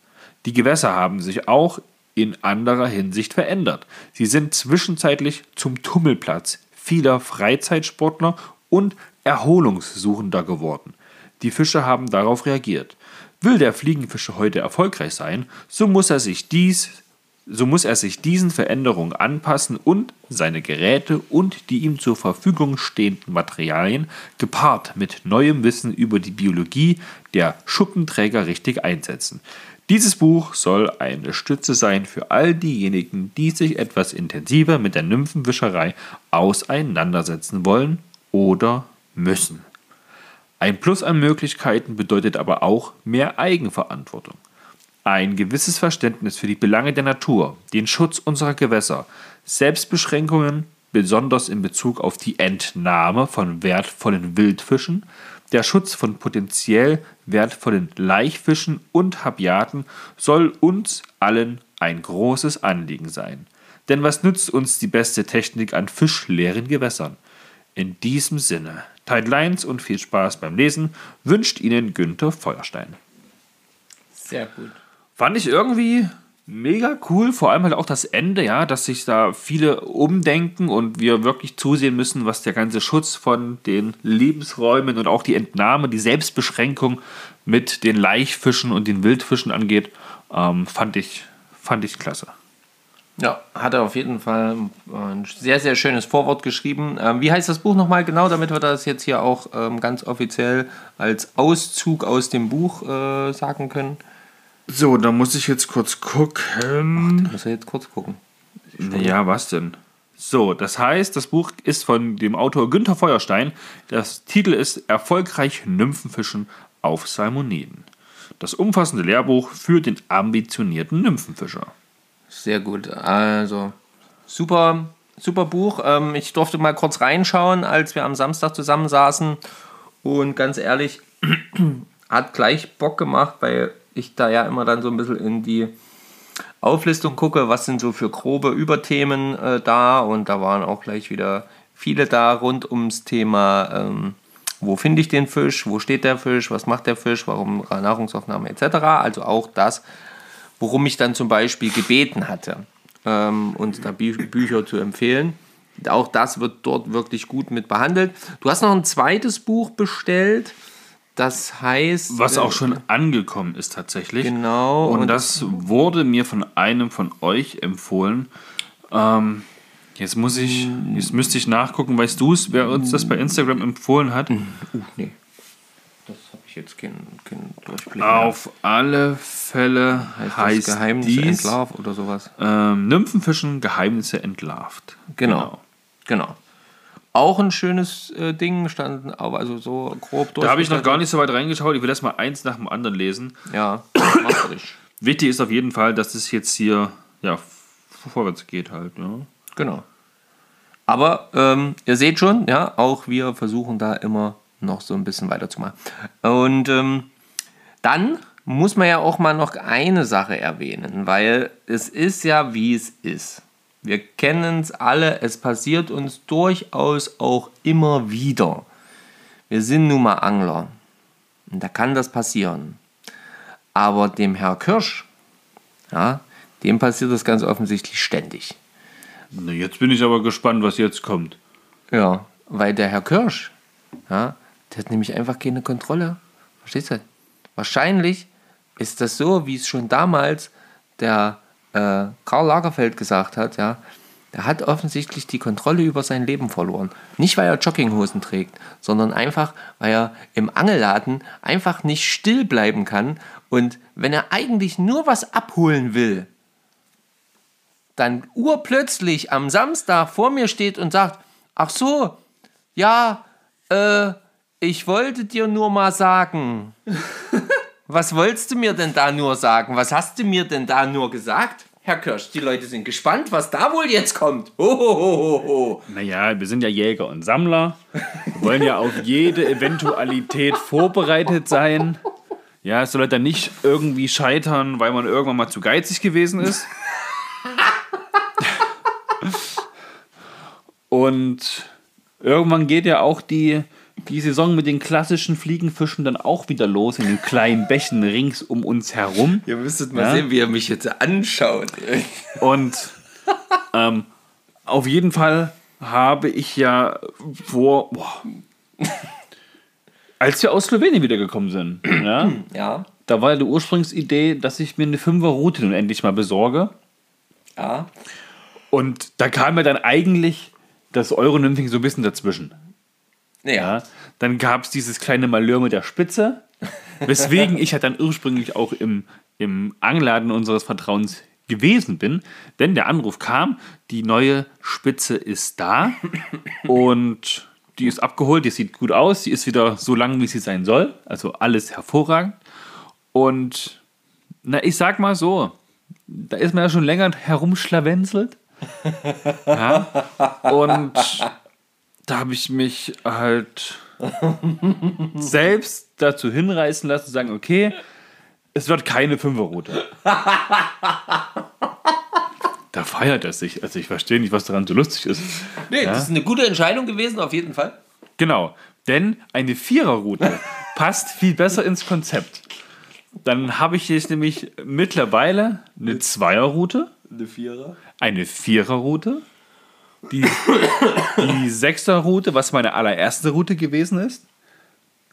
Die Gewässer haben sich auch in anderer Hinsicht verändert. Sie sind zwischenzeitlich zum Tummelplatz vieler Freizeitsportler und Erholungssuchender geworden. Die Fische haben darauf reagiert. Will der Fliegenfischer heute erfolgreich sein, so muss er sich dies so muss er sich diesen Veränderungen anpassen und seine Geräte und die ihm zur Verfügung stehenden Materialien gepaart mit neuem Wissen über die Biologie der Schuppenträger richtig einsetzen. Dieses Buch soll eine Stütze sein für all diejenigen, die sich etwas intensiver mit der Nymphenwischerei auseinandersetzen wollen oder müssen. Ein Plus an Möglichkeiten bedeutet aber auch mehr Eigenverantwortung. Ein gewisses Verständnis für die Belange der Natur, den Schutz unserer Gewässer, Selbstbeschränkungen, besonders in Bezug auf die Entnahme von wertvollen Wildfischen, der Schutz von potenziell wertvollen Laichfischen und Habiaten soll uns allen ein großes Anliegen sein. Denn was nützt uns die beste Technik an fischleeren Gewässern? In diesem Sinne, teilt Lines und viel Spaß beim Lesen, wünscht Ihnen Günther Feuerstein. Sehr gut. Fand ich irgendwie mega cool, vor allem halt auch das Ende, ja, dass sich da viele umdenken und wir wirklich zusehen müssen, was der ganze Schutz von den Lebensräumen und auch die Entnahme, die Selbstbeschränkung mit den Laichfischen und den Wildfischen angeht, ähm, fand, ich, fand ich klasse. Ja, hat er auf jeden Fall ein sehr, sehr schönes Vorwort geschrieben. Ähm, wie heißt das Buch nochmal genau, damit wir das jetzt hier auch ähm, ganz offiziell als Auszug aus dem Buch äh, sagen können? So, da muss ich jetzt kurz gucken. Muss er jetzt kurz gucken. Ja, was denn? So, das heißt, das Buch ist von dem Autor Günther Feuerstein. Das Titel ist Erfolgreich Nymphenfischen auf Salmoniden. Das umfassende Lehrbuch für den ambitionierten Nymphenfischer. Sehr gut. Also, super, super Buch. Ähm, ich durfte mal kurz reinschauen, als wir am Samstag zusammensaßen. Und ganz ehrlich, hat gleich Bock gemacht, weil ich da ja immer dann so ein bisschen in die Auflistung gucke, was sind so für grobe Überthemen äh, da. Und da waren auch gleich wieder viele da rund ums Thema, ähm, wo finde ich den Fisch, wo steht der Fisch, was macht der Fisch, warum Nahrungsaufnahme etc. Also auch das, worum ich dann zum Beispiel gebeten hatte, ähm, uns da Bü Bücher zu empfehlen. Auch das wird dort wirklich gut mit behandelt. Du hast noch ein zweites Buch bestellt. Das heißt. Was auch äh, schon angekommen ist tatsächlich. Genau. Und, das wurde mir von einem von euch empfohlen. Ähm, jetzt muss ich, jetzt müsste ich nachgucken, weißt du es, wer uns das bei Instagram empfohlen hat? Uh, nee. Das habe ich jetzt keinen, keinen Durchblick mehr. Auf alle Fälle heißt, heißt das Geheimnis dies Entlarv oder sowas. ähm, Nymphenfischen Geheimnisse entlarvt. Genau. Genau. Auch ein schönes äh, Ding, standen aber also so grob durch. Da habe ich noch gar nicht so weit reingeschaut. Ich will erst mal eins nach dem anderen lesen. Ja, mach ich. Wichtig ist auf jeden Fall, dass es jetzt hier ja, vorwärts geht halt. Ja. Genau. Aber ähm, ihr seht schon, ja, auch wir versuchen da immer noch so ein bisschen weiterzumachen. Und ähm, dann muss man ja auch mal noch eine Sache erwähnen, weil es ist ja, wie es ist. Wir kennen es alle, es passiert uns durchaus auch immer wieder. Wir sind nun mal Angler. Und da kann das passieren. Aber dem Herr Kirsch, ja, dem passiert das ganz offensichtlich ständig. Na, jetzt bin ich aber gespannt, was jetzt kommt. Ja, weil der Herr Kirsch, ja, der hat nämlich einfach keine Kontrolle. Verstehst du? Wahrscheinlich ist das so, wie es schon damals der äh, Karl Lagerfeld gesagt hat, ja. Der hat offensichtlich die Kontrolle über sein Leben verloren. Nicht, weil er Jogginghosen trägt, sondern einfach, weil er im Angelladen einfach nicht still bleiben kann. Und wenn er eigentlich nur was abholen will, dann urplötzlich am Samstag vor mir steht und sagt, ach so, ja, äh, ich wollte dir nur mal sagen. Was wolltest du mir denn da nur sagen? Was hast du mir denn da nur gesagt? Herr Kirsch, die Leute sind gespannt, was da wohl jetzt kommt. Hohohoho. Naja, wir sind ja Jäger und Sammler. Wir wollen ja auf jede Eventualität vorbereitet sein. Ja, es soll halt dann nicht irgendwie scheitern, weil man irgendwann mal zu geizig gewesen ist. Und irgendwann geht ja auch die, die Saison mit den klassischen Fliegenfischen dann auch wieder los in den kleinen Bächen rings um uns herum. Ihr müsstet mal Ja? sehen, wie er mich jetzt anschaut. Und ähm, auf jeden Fall habe ich ja vor, boah, als wir aus Slowenien wiedergekommen sind, ja, Ja, da war die Ursprungsidee, dass ich mir eine Fünfer-Route nun endlich mal besorge. ja. Und da kam mir dann eigentlich das Euronymphing so ein bisschen dazwischen. Ja. Ja. Dann gab es dieses kleine Malheur mit der Spitze, weswegen ich ja dann ursprünglich auch im, im Angladen unseres Vertrauens gewesen bin. Denn der Anruf kam, die neue Spitze ist da und die ist abgeholt, die sieht gut aus, die ist wieder so lang, wie sie sein soll. Also alles hervorragend. Und na, ich sag mal so, da ist man ja schon länger herumschlawenzelt. Ja. Und da habe ich mich halt selbst dazu hinreißen lassen, zu sagen, okay, es wird keine Fünferroute. Da feiert er sich. Also ich verstehe nicht, was daran so lustig ist. Nee, das ist eine gute Entscheidung gewesen, auf jeden Fall. Genau, denn eine Viererroute passt viel besser ins Konzept. Dann habe ich jetzt nämlich mittlerweile eine Zweierroute, Eine Vierer. eine Viererroute, die, die Sechserroute, was meine allererste Route gewesen ist.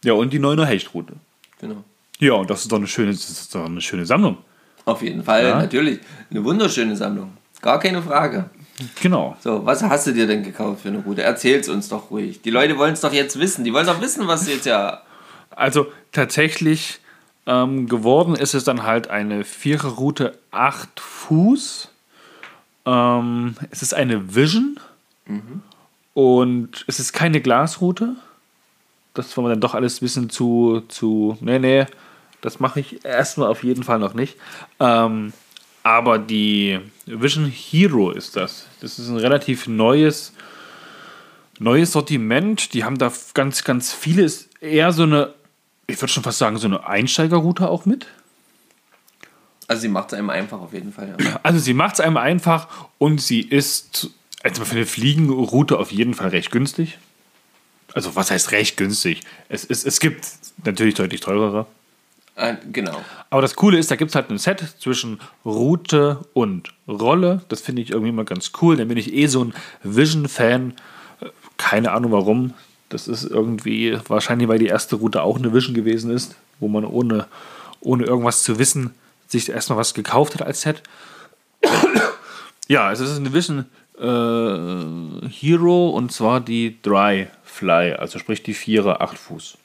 Ja, und die Neuner Hechtroute. Genau. Ja, und das ist doch eine schöne, das ist doch eine schöne Sammlung. Auf jeden Fall, Ja. natürlich. Eine wunderschöne Sammlung. Gar keine Frage. Genau. So, was hast du dir denn gekauft für eine Route? Erzähl's uns doch ruhig. Die Leute wollen es doch jetzt wissen. Die wollen doch wissen, was jetzt ja. Also tatsächlich ähm, geworden ist es dann halt eine Viererroute 8 Fuß. Ähm, es ist eine Vision und es ist keine Glasroute. Das war mir dann doch alles bisschen zu, zu. Nee, nee, das mache ich erstmal auf jeden Fall noch nicht. Ähm, aber die Vision Hero ist das. Das ist ein relativ neues neues Sortiment. Die haben da ganz, ganz viele. Ist eher so eine, ich würde schon fast sagen, so eine Einsteigerroute auch mit. Also, sie macht es einem einfach auf jeden Fall. Ja. Also sie macht es einem einfach und sie ist also für eine Fliegenroute auf jeden Fall recht günstig. Also was heißt recht günstig? Es, es, es gibt natürlich deutlich teurere. Äh, genau. Aber das Coole ist, da gibt es halt ein Set zwischen Route und Rolle. Das finde ich irgendwie immer ganz cool. Dann bin ich eh so ein Vision-Fan. Keine Ahnung warum. Das ist irgendwie wahrscheinlich, weil die erste Route auch eine Vision gewesen ist, wo man ohne, ohne irgendwas zu wissen sich erstmal was gekauft hat als Set. ja, es ist eine Vision äh, Hero und zwar die Dry Fly, also sprich die Vierer 8 Fuß.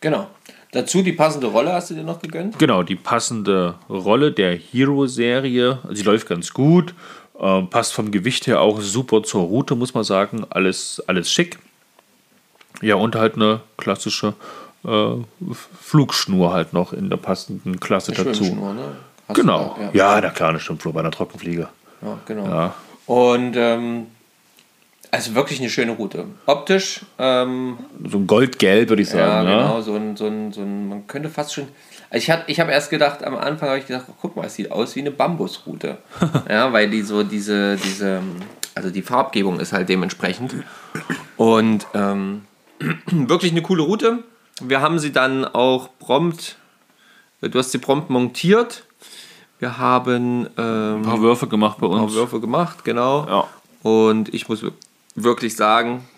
Genau. Dazu die passende Rolle hast du dir noch gegönnt? Genau, die passende Rolle der Hero-Serie. Also sie läuft ganz gut. Ähm, passt vom Gewicht her auch super zur Route, muss man sagen. Alles, alles schick. Ja, und halt eine klassische äh, Flugschnur halt noch in der passenden Klasse dazu. Schwimmschnur, ne? Genau. da, Ja, na klar, eine Schwimmflur bei einer Trockenfliege. Ja, genau. Ja. Und ähm, also wirklich eine schöne Route. Optisch, ähm, So ein Goldgelb, würde ich ja, sagen. ne? genau, so ein, so ein, so ein, man könnte fast schon. Also ich, hat- ich habe erst gedacht, am Anfang habe ich gedacht, oh, guck mal, es sieht aus wie eine Bambusroute. ja, weil die so diese, diese, also die Farbgebung ist halt dementsprechend. Und ähm, wirklich eine coole Route. Wir haben sie dann auch prompt, du hast sie prompt montiert. Wir haben ähm, Ein paar Würfe gemacht bei ein paar uns. Würfe gemacht, genau. Ja. Und ich muss wirklich sagen,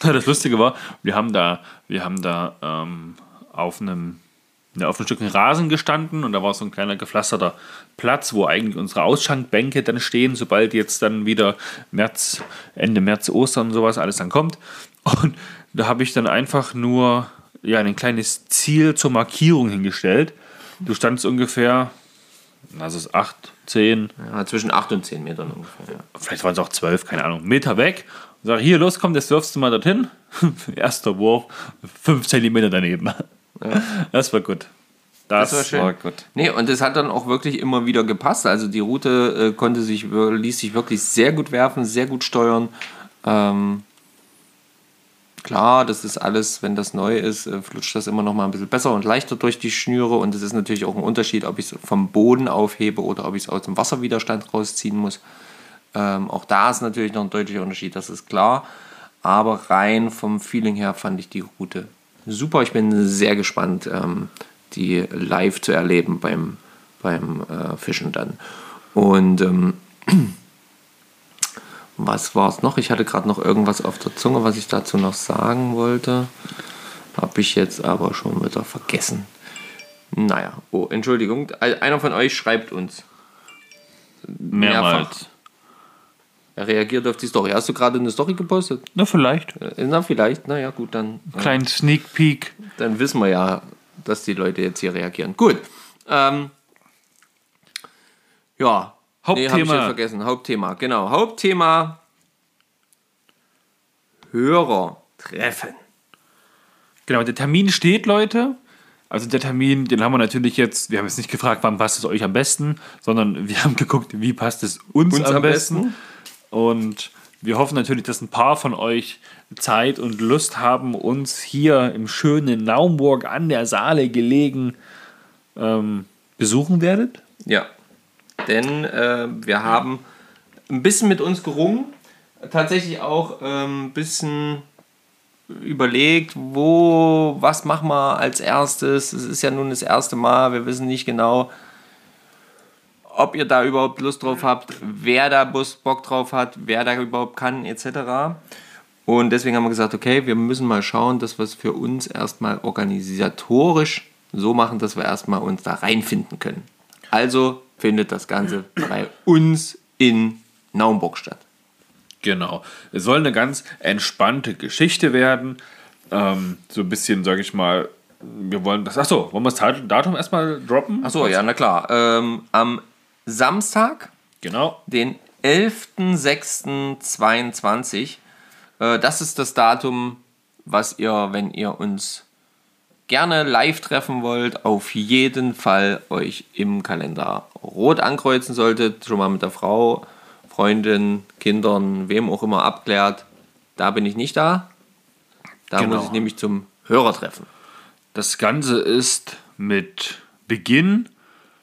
Das Lustige war, wir haben da, wir haben da ähm, auf einem ja, auf einem Stück Rasen gestanden und da war so ein kleiner gepflasterter Platz, wo eigentlich unsere Ausschankbänke dann stehen, sobald jetzt dann wieder März, Ende März, Ostern und sowas alles dann kommt. Und da habe ich dann einfach nur ja, ein kleines Ziel zur Markierung hingestellt. Du standst ungefähr, also es ist 8, 10, ja, zwischen 8 und 10 Metern ungefähr. Ja. vielleicht waren es auch 12, keine Ahnung, Meter weg. Und sage, hier, los, komm, jetzt wirfst du mal dorthin. Erster Wurf, 5 Zentimeter daneben. Das war gut. Das, Das war schön. war gut. Nee, und es hat dann auch wirklich immer wieder gepasst. Also die Route äh, konnte sich, ließ sich wirklich sehr gut werfen, sehr gut steuern. Ähm, klar, das ist alles, wenn das neu ist, äh, flutscht das immer noch mal ein bisschen besser und leichter durch die Schnüre. Und es ist natürlich auch ein Unterschied, ob ich es vom Boden aufhebe oder ob ich es aus dem Wasserwiderstand rausziehen muss. Ähm, auch da ist natürlich noch ein deutlicher Unterschied, das ist klar. Aber rein vom Feeling her fand ich die Route super. Ich bin sehr gespannt, ähm, die live zu erleben beim, beim äh, Fischen dann. Und ähm, was war es noch? Ich hatte gerade noch irgendwas auf der Zunge, was ich dazu noch sagen wollte. Habe ich jetzt aber schon wieder vergessen. Naja, oh, Entschuldigung. Einer von euch schreibt uns. Mehrmals. Er reagiert auf die Story. Hast du gerade eine Story gepostet? Na, vielleicht. Äh, Na, vielleicht. Naja, gut, dann, äh, Kleinen Sneak Peek. dann wissen wir ja, dass die Leute jetzt hier reagieren. Gut. Ähm, ja. Nee, hab ich Hauptthema. jetzt vergessen. Hauptthema, genau. Hauptthema Hörertreffen. Genau, der Termin steht, Leute. Also der Termin, den haben wir natürlich jetzt, wir haben jetzt nicht gefragt, wann passt es euch am besten, sondern wir haben geguckt, wie passt es uns, Uns am, am besten. besten. Und wir hoffen natürlich, dass ein paar von euch Zeit und Lust haben, uns hier im schönen Naumburg an der Saale gelegen ähm, besuchen werdet. Ja. Denn äh, wir haben ein bisschen mit uns gerungen. Tatsächlich auch ähm, ein bisschen überlegt, wo, was machen wir als erstes. Es ist ja nun das erste Mal, wir wissen nicht genau, ob ihr da überhaupt Lust drauf habt, wer da Bock drauf hat, wer da überhaupt kann, etc. Und deswegen haben wir gesagt, okay, wir müssen mal schauen, dass wir es für uns erstmal organisatorisch so machen, dass wir erstmal uns da reinfinden können. Also findet das Ganze bei uns in Naumburg statt. Genau. Es soll eine ganz entspannte Geschichte werden. Ähm, so ein bisschen, sage ich mal, wir wollen das. Achso, wollen wir das Datum erstmal droppen? Achso, ja, na klar. Ähm, am Samstag, Genau. den 11.06.22, äh, das ist das Datum, was ihr, wenn ihr uns gerne live treffen wollt, auf jeden Fall euch im Kalender rot ankreuzen solltet. Schon mal mit der Frau, Freundin, Kindern, wem auch immer abklärt. Da bin ich nicht da. Da Genau. muss ich nämlich zum Hörertreffen. Das Ganze ist mit Beginn,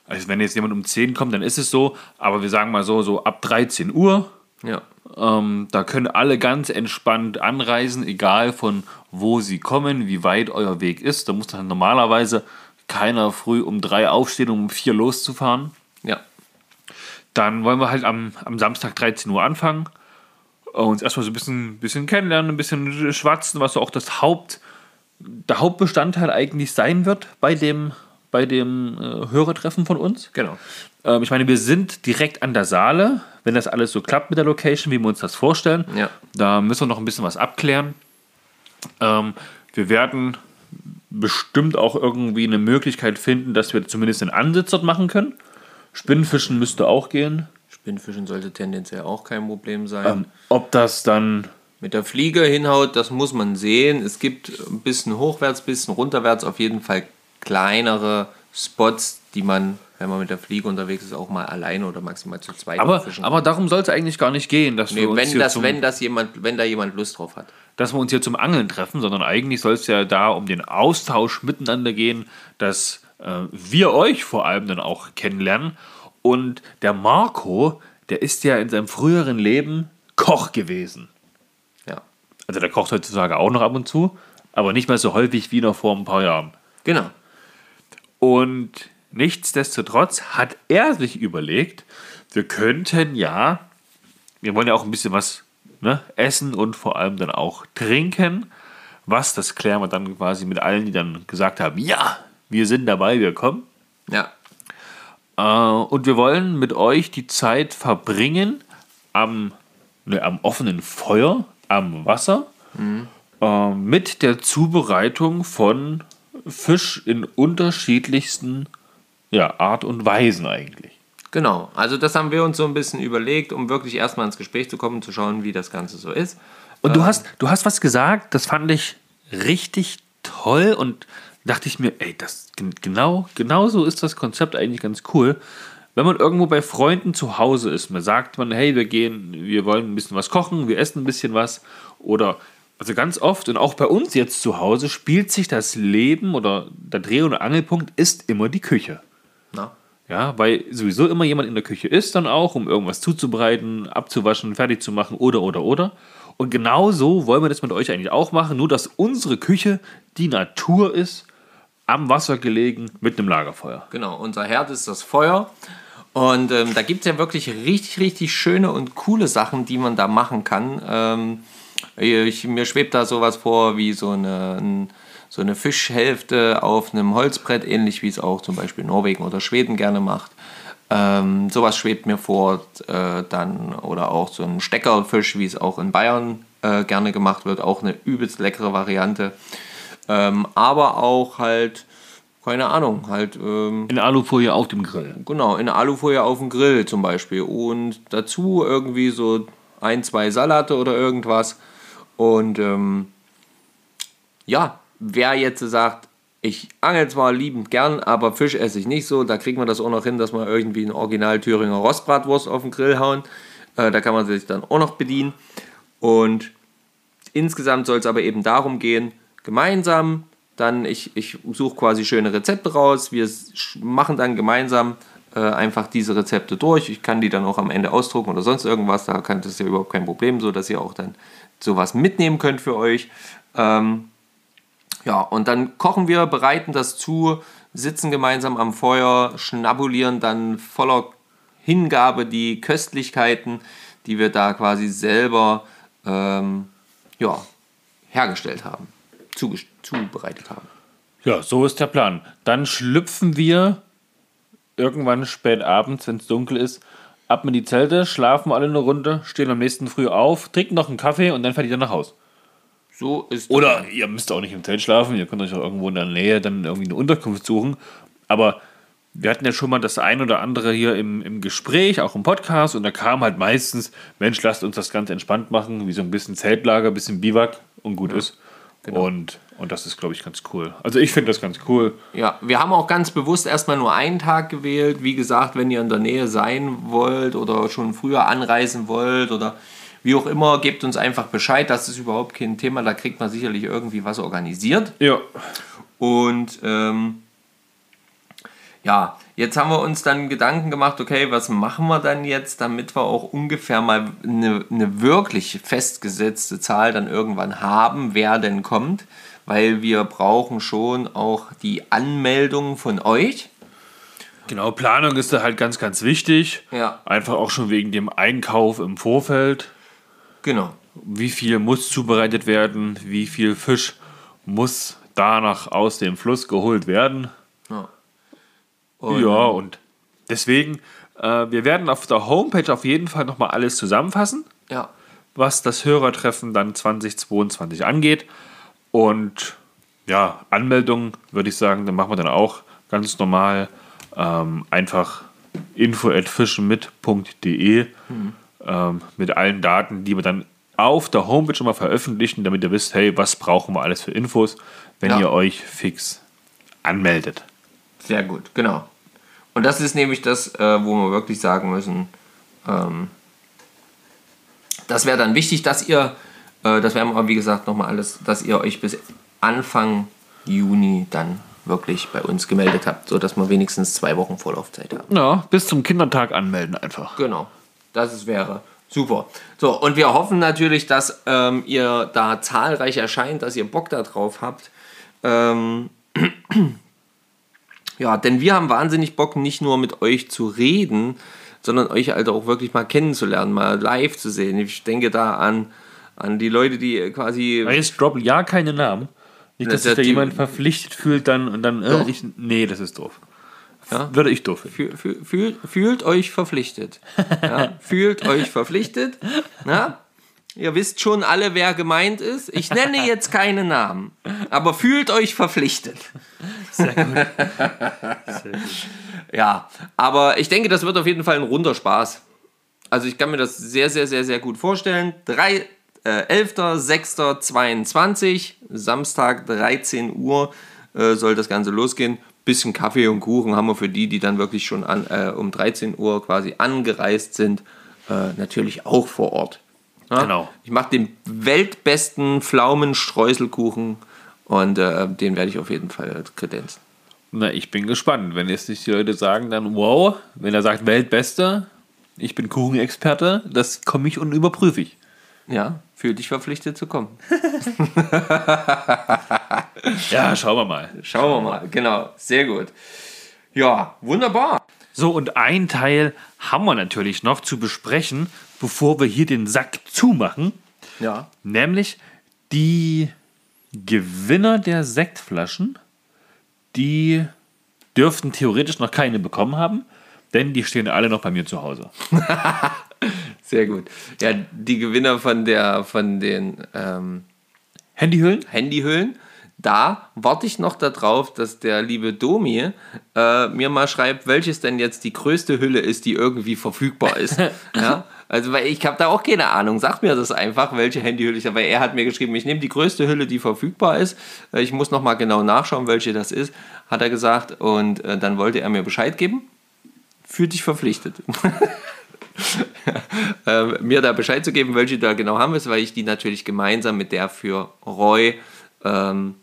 also wenn jetzt jemand um 10 kommt, dann ist es so, aber wir sagen mal so, so ab 13 Uhr. Ja. Ähm, da können alle ganz entspannt anreisen, egal von wo sie kommen, wie weit euer Weg ist. Da muss dann normalerweise keiner früh um drei aufstehen, um vier loszufahren. Ja. Dann wollen wir halt am, am Samstag 13 Uhr anfangen. äh, Uns erstmal so ein bisschen, bisschen kennenlernen, ein bisschen schwatzen, was so auch das Haupt, der Hauptbestandteil eigentlich sein wird bei dem, bei dem äh, Hörertreffen von uns. Genau. Ähm, ich meine, wir sind direkt an der Saale, wenn das alles so klappt mit der Location, wie wir uns das vorstellen. Ja. Da müssen wir noch ein bisschen was abklären. Ähm, wir werden bestimmt auch irgendwie eine Möglichkeit finden, dass wir zumindest einen Ansitz dort machen können. Spinnfischen müsste auch gehen. Spinnfischen sollte tendenziell auch kein Problem sein. Ähm, ob das dann Mit der Fliege hinhaut, das muss man sehen. Es gibt ein bisschen hochwärts, ein bisschen runterwärts auf jeden Fall kleinere Spots, die man, wenn man mit der Fliege unterwegs ist, auch mal alleine oder maximal zu zweit Aber, fischen aber darum soll es eigentlich gar nicht gehen, dass, Nee, wir uns wenn, hier das, zum, wenn, das jemand, wenn da jemand Lust drauf hat. dass wir uns hier zum Angeln treffen, sondern eigentlich soll es ja da um den Austausch miteinander gehen, dass äh, wir euch vor allem dann auch kennenlernen. Und der Marco, der ist ja in seinem früheren Leben Koch gewesen. Ja, Also der kocht heutzutage auch noch ab und zu, aber nicht mehr so häufig wie noch vor ein paar Jahren. genau. Und nichtsdestotrotz hat er sich überlegt, wir könnten ja, wir wollen ja auch ein bisschen was ne, essen und vor allem dann auch trinken. Was, das klären wir dann quasi mit allen, die dann gesagt haben, ja, wir sind dabei, wir kommen. Ja, Äh, und wir wollen mit euch die Zeit verbringen am, ne, am offenen Feuer, am Wasser, äh, mit der Zubereitung von Fisch in unterschiedlichsten ja, Art und Weisen eigentlich. genau. Also das haben wir uns so ein bisschen überlegt, um wirklich erstmal ins Gespräch zu kommen, zu schauen, wie das Ganze so ist. Und du hast, du hast was gesagt, das fand ich richtig toll und dachte ich mir, ey, das gen- genau, genau so ist das Konzept eigentlich ganz cool. Wenn man irgendwo bei Freunden zu Hause ist, man sagt man, hey, wir gehen, wir wollen ein bisschen was kochen, wir essen ein bisschen was oder also ganz oft und auch bei uns jetzt zu Hause spielt sich das Leben oder der Dreh- und Angelpunkt ist immer die Küche. Na? Ja, weil sowieso immer jemand in der Küche ist dann auch, um irgendwas zuzubereiten, abzuwaschen, fertig zu machen oder oder oder. Und genau so wollen wir das mit euch eigentlich auch machen, nur dass unsere Küche die Natur ist, am Wasser gelegen mit einem Lagerfeuer. Genau, unser Herd ist das Feuer. Und ähm, da gibt es ja wirklich richtig, richtig schöne und coole Sachen, die man da machen kann. Ähm, ich, mir schwebt da sowas vor wie so eine, ein, so eine Fischhälfte auf einem Holzbrett, ähnlich wie es auch zum Beispiel Norwegen oder Schweden gerne macht. Ähm, sowas schwebt mir vor, äh, dann oder auch so ein Steckerfisch, wie es auch in Bayern äh, gerne gemacht wird, auch eine übelst leckere Variante. Ähm, aber auch halt, keine Ahnung, halt ähm, In Alufolie auf dem Grill. Genau, in Alufolie auf dem Grill zum Beispiel. Und dazu irgendwie so ein, zwei Salate oder irgendwas. Und ähm, ja, wer jetzt sagt, ich angel zwar liebend gern, aber Fisch esse ich nicht so, da kriegt man das auch noch hin, dass man irgendwie eine Original Thüringer Rostbratwurst auf den Grill hauen. Äh, da kann man sich dann auch noch bedienen. Und insgesamt soll es aber eben darum gehen, gemeinsam, dann ich, ich suche quasi schöne Rezepte raus, wir machen dann gemeinsam äh, einfach diese Rezepte durch. Ich kann die dann auch am Ende ausdrucken oder sonst irgendwas, da kann das ja überhaupt kein Problem, so dass ihr auch dann sowas mitnehmen könnt für euch. Ähm, ja, und dann kochen wir, bereiten das zu, sitzen gemeinsam am Feuer, schnabulieren dann voller Hingabe die Köstlichkeiten, die wir da quasi selber ähm, ja, hergestellt haben, zubereitet haben. Ja, so ist der Plan. Dann schlüpfen wir irgendwann spät abends, wenn es dunkel ist, ab in die Zelte, schlafen alle eine Runde, stehen am nächsten Früh auf, trinken noch einen Kaffee und dann fährt ihr nach Haus. So ist Oder ihr müsst auch nicht im Zelt schlafen, ihr könnt euch auch irgendwo in der Nähe dann irgendwie eine Unterkunft suchen. Aber wir hatten ja schon mal das ein oder andere hier im, im Gespräch, auch im Podcast, und da kam halt meistens, Mensch, lasst uns das ganz entspannt machen, wie so ein bisschen Zeltlager, ein bisschen Biwak und gut ist. Und, und das ist, glaube ich, ganz cool. Also ich finde das ganz cool. Ja, wir haben auch ganz bewusst erstmal nur einen Tag gewählt. Wie gesagt, wenn ihr in der Nähe sein wollt oder schon früher anreisen wollt oder wie auch immer, gebt uns einfach Bescheid. Das ist überhaupt kein Thema. Da kriegt man sicherlich irgendwie was organisiert. Ja. Und ähm, ja, jetzt haben wir uns dann Gedanken gemacht, okay, was machen wir dann jetzt, damit wir auch ungefähr mal eine, eine wirklich festgesetzte Zahl dann irgendwann haben, wer denn kommt. Weil wir brauchen schon auch die Anmeldung von euch. Genau, Planung ist da halt ganz, ganz wichtig. Ja. Einfach auch schon wegen dem Einkauf im Vorfeld. Genau. Wie viel muss zubereitet werden? Wie viel Fisch muss danach aus dem Fluss geholt werden? Und ja, und deswegen, äh, wir werden auf der Homepage auf jeden Fall nochmal alles zusammenfassen, Ja. was das Hörertreffen dann 2022 angeht. Und ja, Anmeldung würde ich sagen, dann machen wir dann auch ganz normal ähm, einfach info at fischenmit.de ähm, mit allen Daten, die wir dann auf der Homepage schon mal veröffentlichen, damit ihr wisst, hey, was brauchen wir alles für Infos, wenn Ja. ihr euch fix anmeldet. Sehr gut, genau. Und das ist nämlich das, äh, wo wir wirklich sagen müssen, ähm, das wäre dann wichtig, dass ihr, äh, das werden wir wie gesagt nochmal alles, dass ihr euch bis Anfang Juni dann wirklich bei uns gemeldet habt, sodass wir wenigstens zwei Wochen Vorlaufzeit haben. Ja, bis zum Kindertag anmelden einfach. Genau, das wäre super. So, und wir hoffen natürlich, dass ähm, ihr da zahlreich erscheint, dass ihr Bock darauf habt. Ähm, ja, denn wir haben wahnsinnig Bock, nicht nur mit euch zu reden, sondern euch halt auch wirklich mal kennenzulernen, mal live zu sehen. Ich denke da an, an die Leute, die quasi. Jetzt droppen ja keine Namen. Nicht, dass sich da jemand verpflichtet fühlt dann und dann, äh, ich, nee, das ist doof. Ja. Würde ich doof finden. Fühl, fühl, fühl, fühlt euch verpflichtet. Ja, fühlt euch verpflichtet. Ja? Ihr wisst schon alle, wer gemeint ist. Ich nenne jetzt keine Namen, aber fühlt euch verpflichtet. Ja, aber ich denke, das wird auf jeden Fall ein runder Spaß. Also ich kann mir das sehr, sehr, sehr, sehr gut vorstellen. Drei, äh, 11.06.22, Samstag 13 Uhr äh, soll das Ganze losgehen. Bisschen Kaffee und Kuchen haben wir für die, die dann wirklich schon an, äh, um 13 Uhr quasi angereist sind, äh, natürlich auch vor Ort. Ja? Genau. Ich mache den weltbesten Pflaumenstreuselkuchen und äh, den werde ich auf jeden Fall kredenzen. Na, ich bin gespannt. Wenn jetzt nicht die Leute sagen, dann wow, wenn er sagt Weltbester, ich bin Kuchenexperte, das komme ich und überprüfe ich. Ja, fühl dich verpflichtet zu kommen. Ja, schauen wir mal. Schauen wir mal, genau, sehr gut. Ja, wunderbar. So, und ein Teil haben wir natürlich noch zu besprechen, bevor wir hier den Sack zumachen, Ja. nämlich die Gewinner der Sektflaschen, die dürften theoretisch noch keine bekommen haben, denn die stehen alle noch bei mir zu Hause. Sehr gut. Ja, die Gewinner von der von den ähm, Handyhüllen? Handyhüllen, da warte ich noch darauf, dass der liebe Domi äh, mir mal schreibt, welches denn jetzt die größte Hülle ist, die irgendwie verfügbar ist. ja? Also, weil ich habe da auch keine Ahnung. Sag mir das einfach, welche Handyhülle ich habe. Weil er hat mir geschrieben, ich nehme die größte Hülle, die verfügbar ist. Äh, Ich muss noch mal genau nachschauen, welche das ist, hat er gesagt. Und äh, dann wollte er mir Bescheid geben. Fühl dich verpflichtet. äh, mir da Bescheid zu geben, welche da genau haben willst, weil ich die natürlich gemeinsam mit der für Roy, ähm,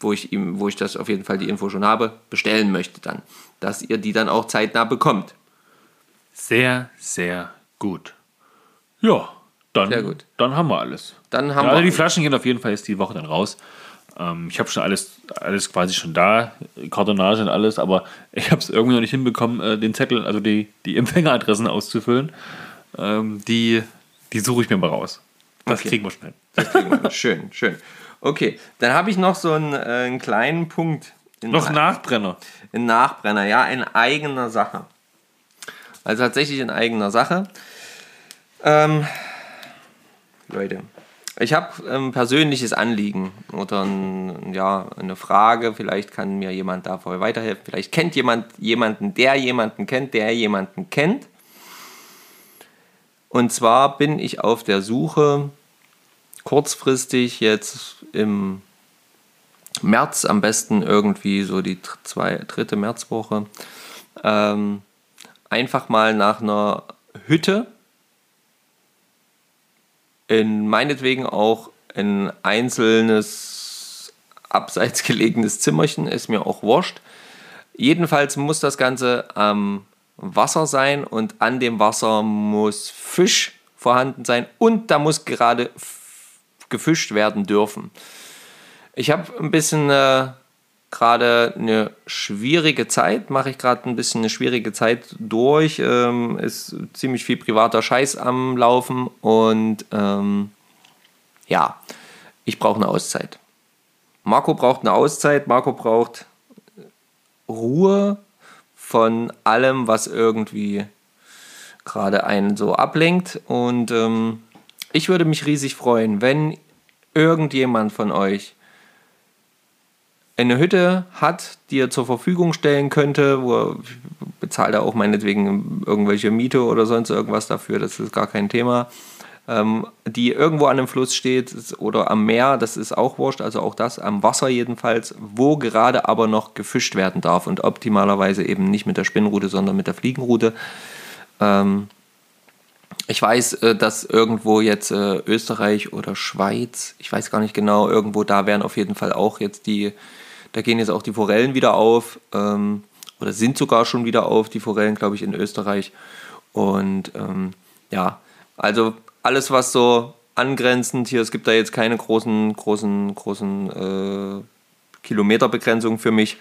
wo ich ihm, wo ich das auf jeden Fall die Info schon habe, bestellen möchte dann, dass ihr die dann auch zeitnah bekommt. Sehr, sehr gut. Ja, dann, Sehr gut. dann haben wir alles. Dann haben ja, also wir die Flaschen gehen auf jeden Fall jetzt die Woche dann raus. Ähm, ich habe schon alles, alles quasi schon da, Kartonage und alles, aber ich habe es irgendwie noch nicht hinbekommen, äh, den Zettel, also die, die Empfängeradressen auszufüllen. Ähm, die, die suche ich mir mal raus. Das Okay. kriegen wir schon hin. Das kriegen wir. schön, schön. Okay, dann habe ich noch so einen, äh, einen kleinen Punkt. Noch Nachbrenner. Ein Nachbrenner, ja, in eigener Sache. Also tatsächlich in eigener Sache. Ähm, Leute, ich habe ein persönliches Anliegen oder ein, ja, eine Frage. Vielleicht kann mir jemand da voll weiterhelfen. Vielleicht kennt jemand jemanden, der jemanden kennt, der jemanden kennt. Und zwar bin ich auf der Suche kurzfristig jetzt im März am besten irgendwie so die zwei, dritte Märzwoche ähm, einfach mal nach einer Hütte in meinetwegen auch ein einzelnes abseits gelegenes Zimmerchen, ist mir auch wurscht. Jedenfalls muss das Ganze am Wasser sein und an dem Wasser muss Fisch vorhanden sein und da muss gerade gefischt werden dürfen. Ich habe ein bisschen äh, gerade eine schwierige Zeit, mache ich gerade ein bisschen eine schwierige Zeit durch. Ähm, ist ziemlich viel privater Scheiß am Laufen und ähm, ja, ich brauche eine Auszeit. Marco braucht eine Auszeit, Marco braucht Ruhe von allem, was irgendwie gerade einen so ablenkt. Und ähm, ich würde mich riesig freuen, wenn irgendjemand von euch eine Hütte hat, die er zur Verfügung stellen könnte, wo er bezahlt er auch meinetwegen irgendwelche Miete oder sonst irgendwas dafür, das ist gar kein Thema. Ähm, die irgendwo an einem Fluss steht oder am Meer, das ist auch wurscht, also auch das, am Wasser jedenfalls, wo gerade aber noch gefischt werden darf und optimalerweise eben nicht mit der Spinnrute, sondern mit der Fliegenrute. Ähm, ich weiß, äh, dass irgendwo jetzt äh, Österreich oder Schweiz, ich weiß gar nicht genau, irgendwo da werden auf jeden Fall auch jetzt die, da gehen jetzt auch die Forellen wieder auf ähm, oder sind sogar schon wieder auf, die Forellen, glaube ich, in Österreich. Und ähm, ja, also alles, was so angrenzend hier, es gibt da jetzt keine großen, großen, großen äh, Kilometerbegrenzungen für mich.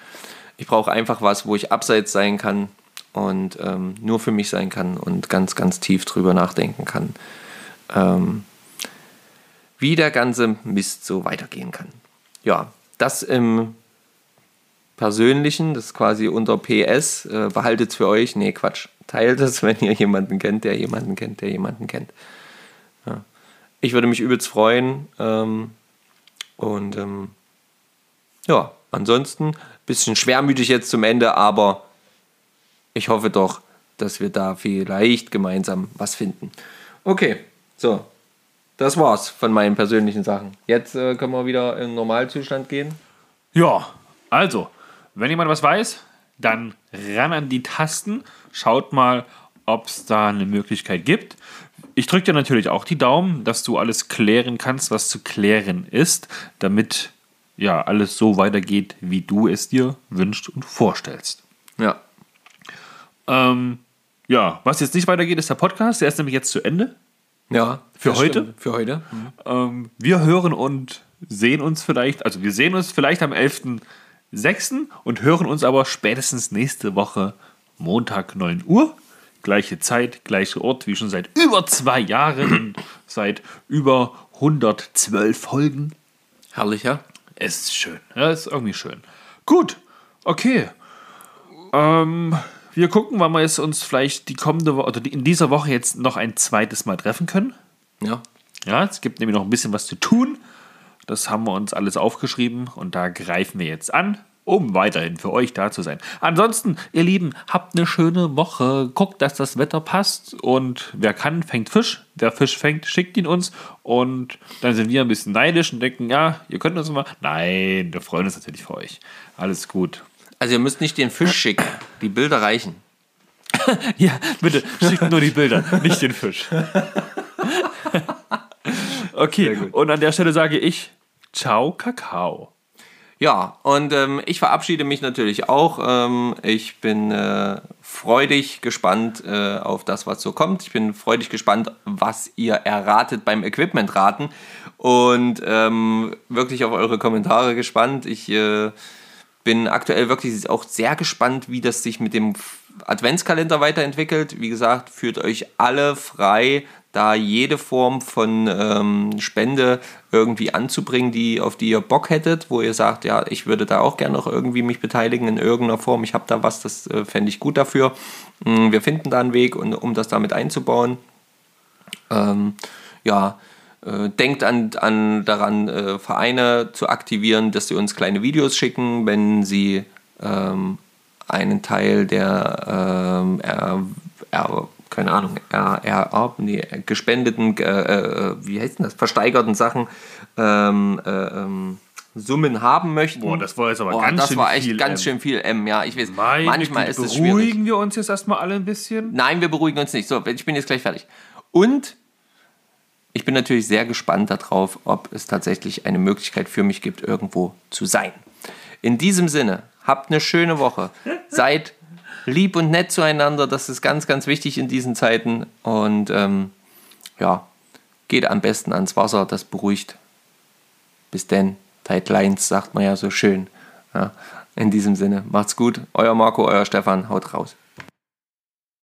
Ich brauche einfach was, wo ich abseits sein kann und ähm, nur für mich sein kann und ganz, ganz tief drüber nachdenken kann, ähm, wie der ganze Mist so weitergehen kann. Ja, das im Persönlichen, das ist quasi unter PS, äh, behaltet es für euch. Nee, Quatsch. Teilt es, wenn ihr jemanden kennt, der jemanden kennt, der jemanden kennt. Ja. Ich würde mich übelst freuen. Ähm, und ähm, ja, ansonsten bisschen schwermütig jetzt zum Ende, aber ich hoffe doch, dass wir da vielleicht gemeinsam was finden. Okay, so. Das war's von meinen persönlichen Sachen. Jetzt äh, können wir wieder in Normalzustand gehen. Ja, also, wenn jemand was weiß, dann ran an die Tasten. Schaut mal, ob es da eine Möglichkeit gibt. Ich drücke dir natürlich auch die Daumen, dass du alles klären kannst, was zu klären ist, damit ja alles so weitergeht, wie du es dir wünschst und vorstellst. Ja. Ähm, ja, was jetzt nicht weitergeht, ist der Podcast. Der ist nämlich jetzt zu Ende. Ja. Für heute? stimmt. Für heute. Ähm, wir hören und sehen uns vielleicht, also wir sehen uns vielleicht am 11.06. und hören uns aber spätestens nächste Woche Montag 9 Uhr. Gleiche Zeit, gleicher Ort, wie schon seit über zwei Jahren und seit über 112 Folgen. Herrlich, ja? Es ist schön. Ja, ist irgendwie schön. Gut, okay. Ähm, wir gucken, wann wir jetzt uns vielleicht die kommende Woche oder in dieser Woche jetzt noch ein zweites Mal treffen können. Ja. Ja, es gibt nämlich noch ein bisschen was zu tun. Das haben wir uns alles aufgeschrieben und da greifen wir jetzt an, um weiterhin für euch da zu sein. Ansonsten, ihr Lieben, habt eine schöne Woche. Guckt, dass das Wetter passt und wer kann, fängt Fisch. Wer Fisch fängt, schickt ihn uns und dann sind wir ein bisschen neidisch und denken, ja, ihr könnt uns mal. Nein, wir freuen uns natürlich für euch. Alles gut. Also ihr müsst nicht den Fisch schicken. Die Bilder reichen. Ja, bitte, schickt nur die Bilder, nicht den Fisch. Okay, und an der Stelle sage ich, ciao, Kakao. Ja, und ähm, ich verabschiede mich natürlich auch. Ähm, ich bin äh, freudig gespannt äh, auf das, was so kommt. Ich bin freudig gespannt, was ihr erratet beim Equipment-Raten. Und ähm, wirklich auf eure Kommentare gespannt. Ich äh, bin aktuell wirklich auch sehr gespannt, wie das sich mit dem Adventskalender weiterentwickelt. Wie gesagt, fühlt euch alle frei, da jede Form von ähm, Spende irgendwie anzubringen, die, auf die ihr Bock hättet, wo ihr sagt, ja, ich würde da auch gerne noch irgendwie mich beteiligen in irgendeiner Form. Ich habe da was, das äh, fände ich gut dafür. Mm, Wir finden da einen Weg, und, um das damit einzubauen. Ähm, ja, äh, denkt an, an daran, äh, Vereine zu aktivieren, dass sie uns kleine Videos schicken, wenn sie ähm, einen Teil der ähm, er, er, keine Ahnung, er, er, nee, gespendeten, äh, äh, wie heißt denn das, versteigerten Sachen ähm, äh, ähm, Summen haben möchten. Boah, das war jetzt aber Boah, ganz das schön war echt viel ganz M. schön viel M, ja, ich weiß. Meine manchmal Güte, ist es schwierig. beruhigen wir uns jetzt erstmal alle ein bisschen. Nein, wir beruhigen uns nicht. So, ich bin jetzt gleich fertig. Und ich bin natürlich sehr gespannt darauf, ob es tatsächlich eine Möglichkeit für mich gibt, irgendwo zu sein. In diesem Sinne, habt eine schöne Woche. Seid lieb und nett zueinander. Das ist ganz, ganz wichtig in diesen Zeiten. Und ähm, ja, geht am besten ans Wasser. Das beruhigt. Bis denn. Tight Lines sagt man ja so schön. Ja, in diesem Sinne, macht's gut. Euer Marco, euer Stefan. Haut raus.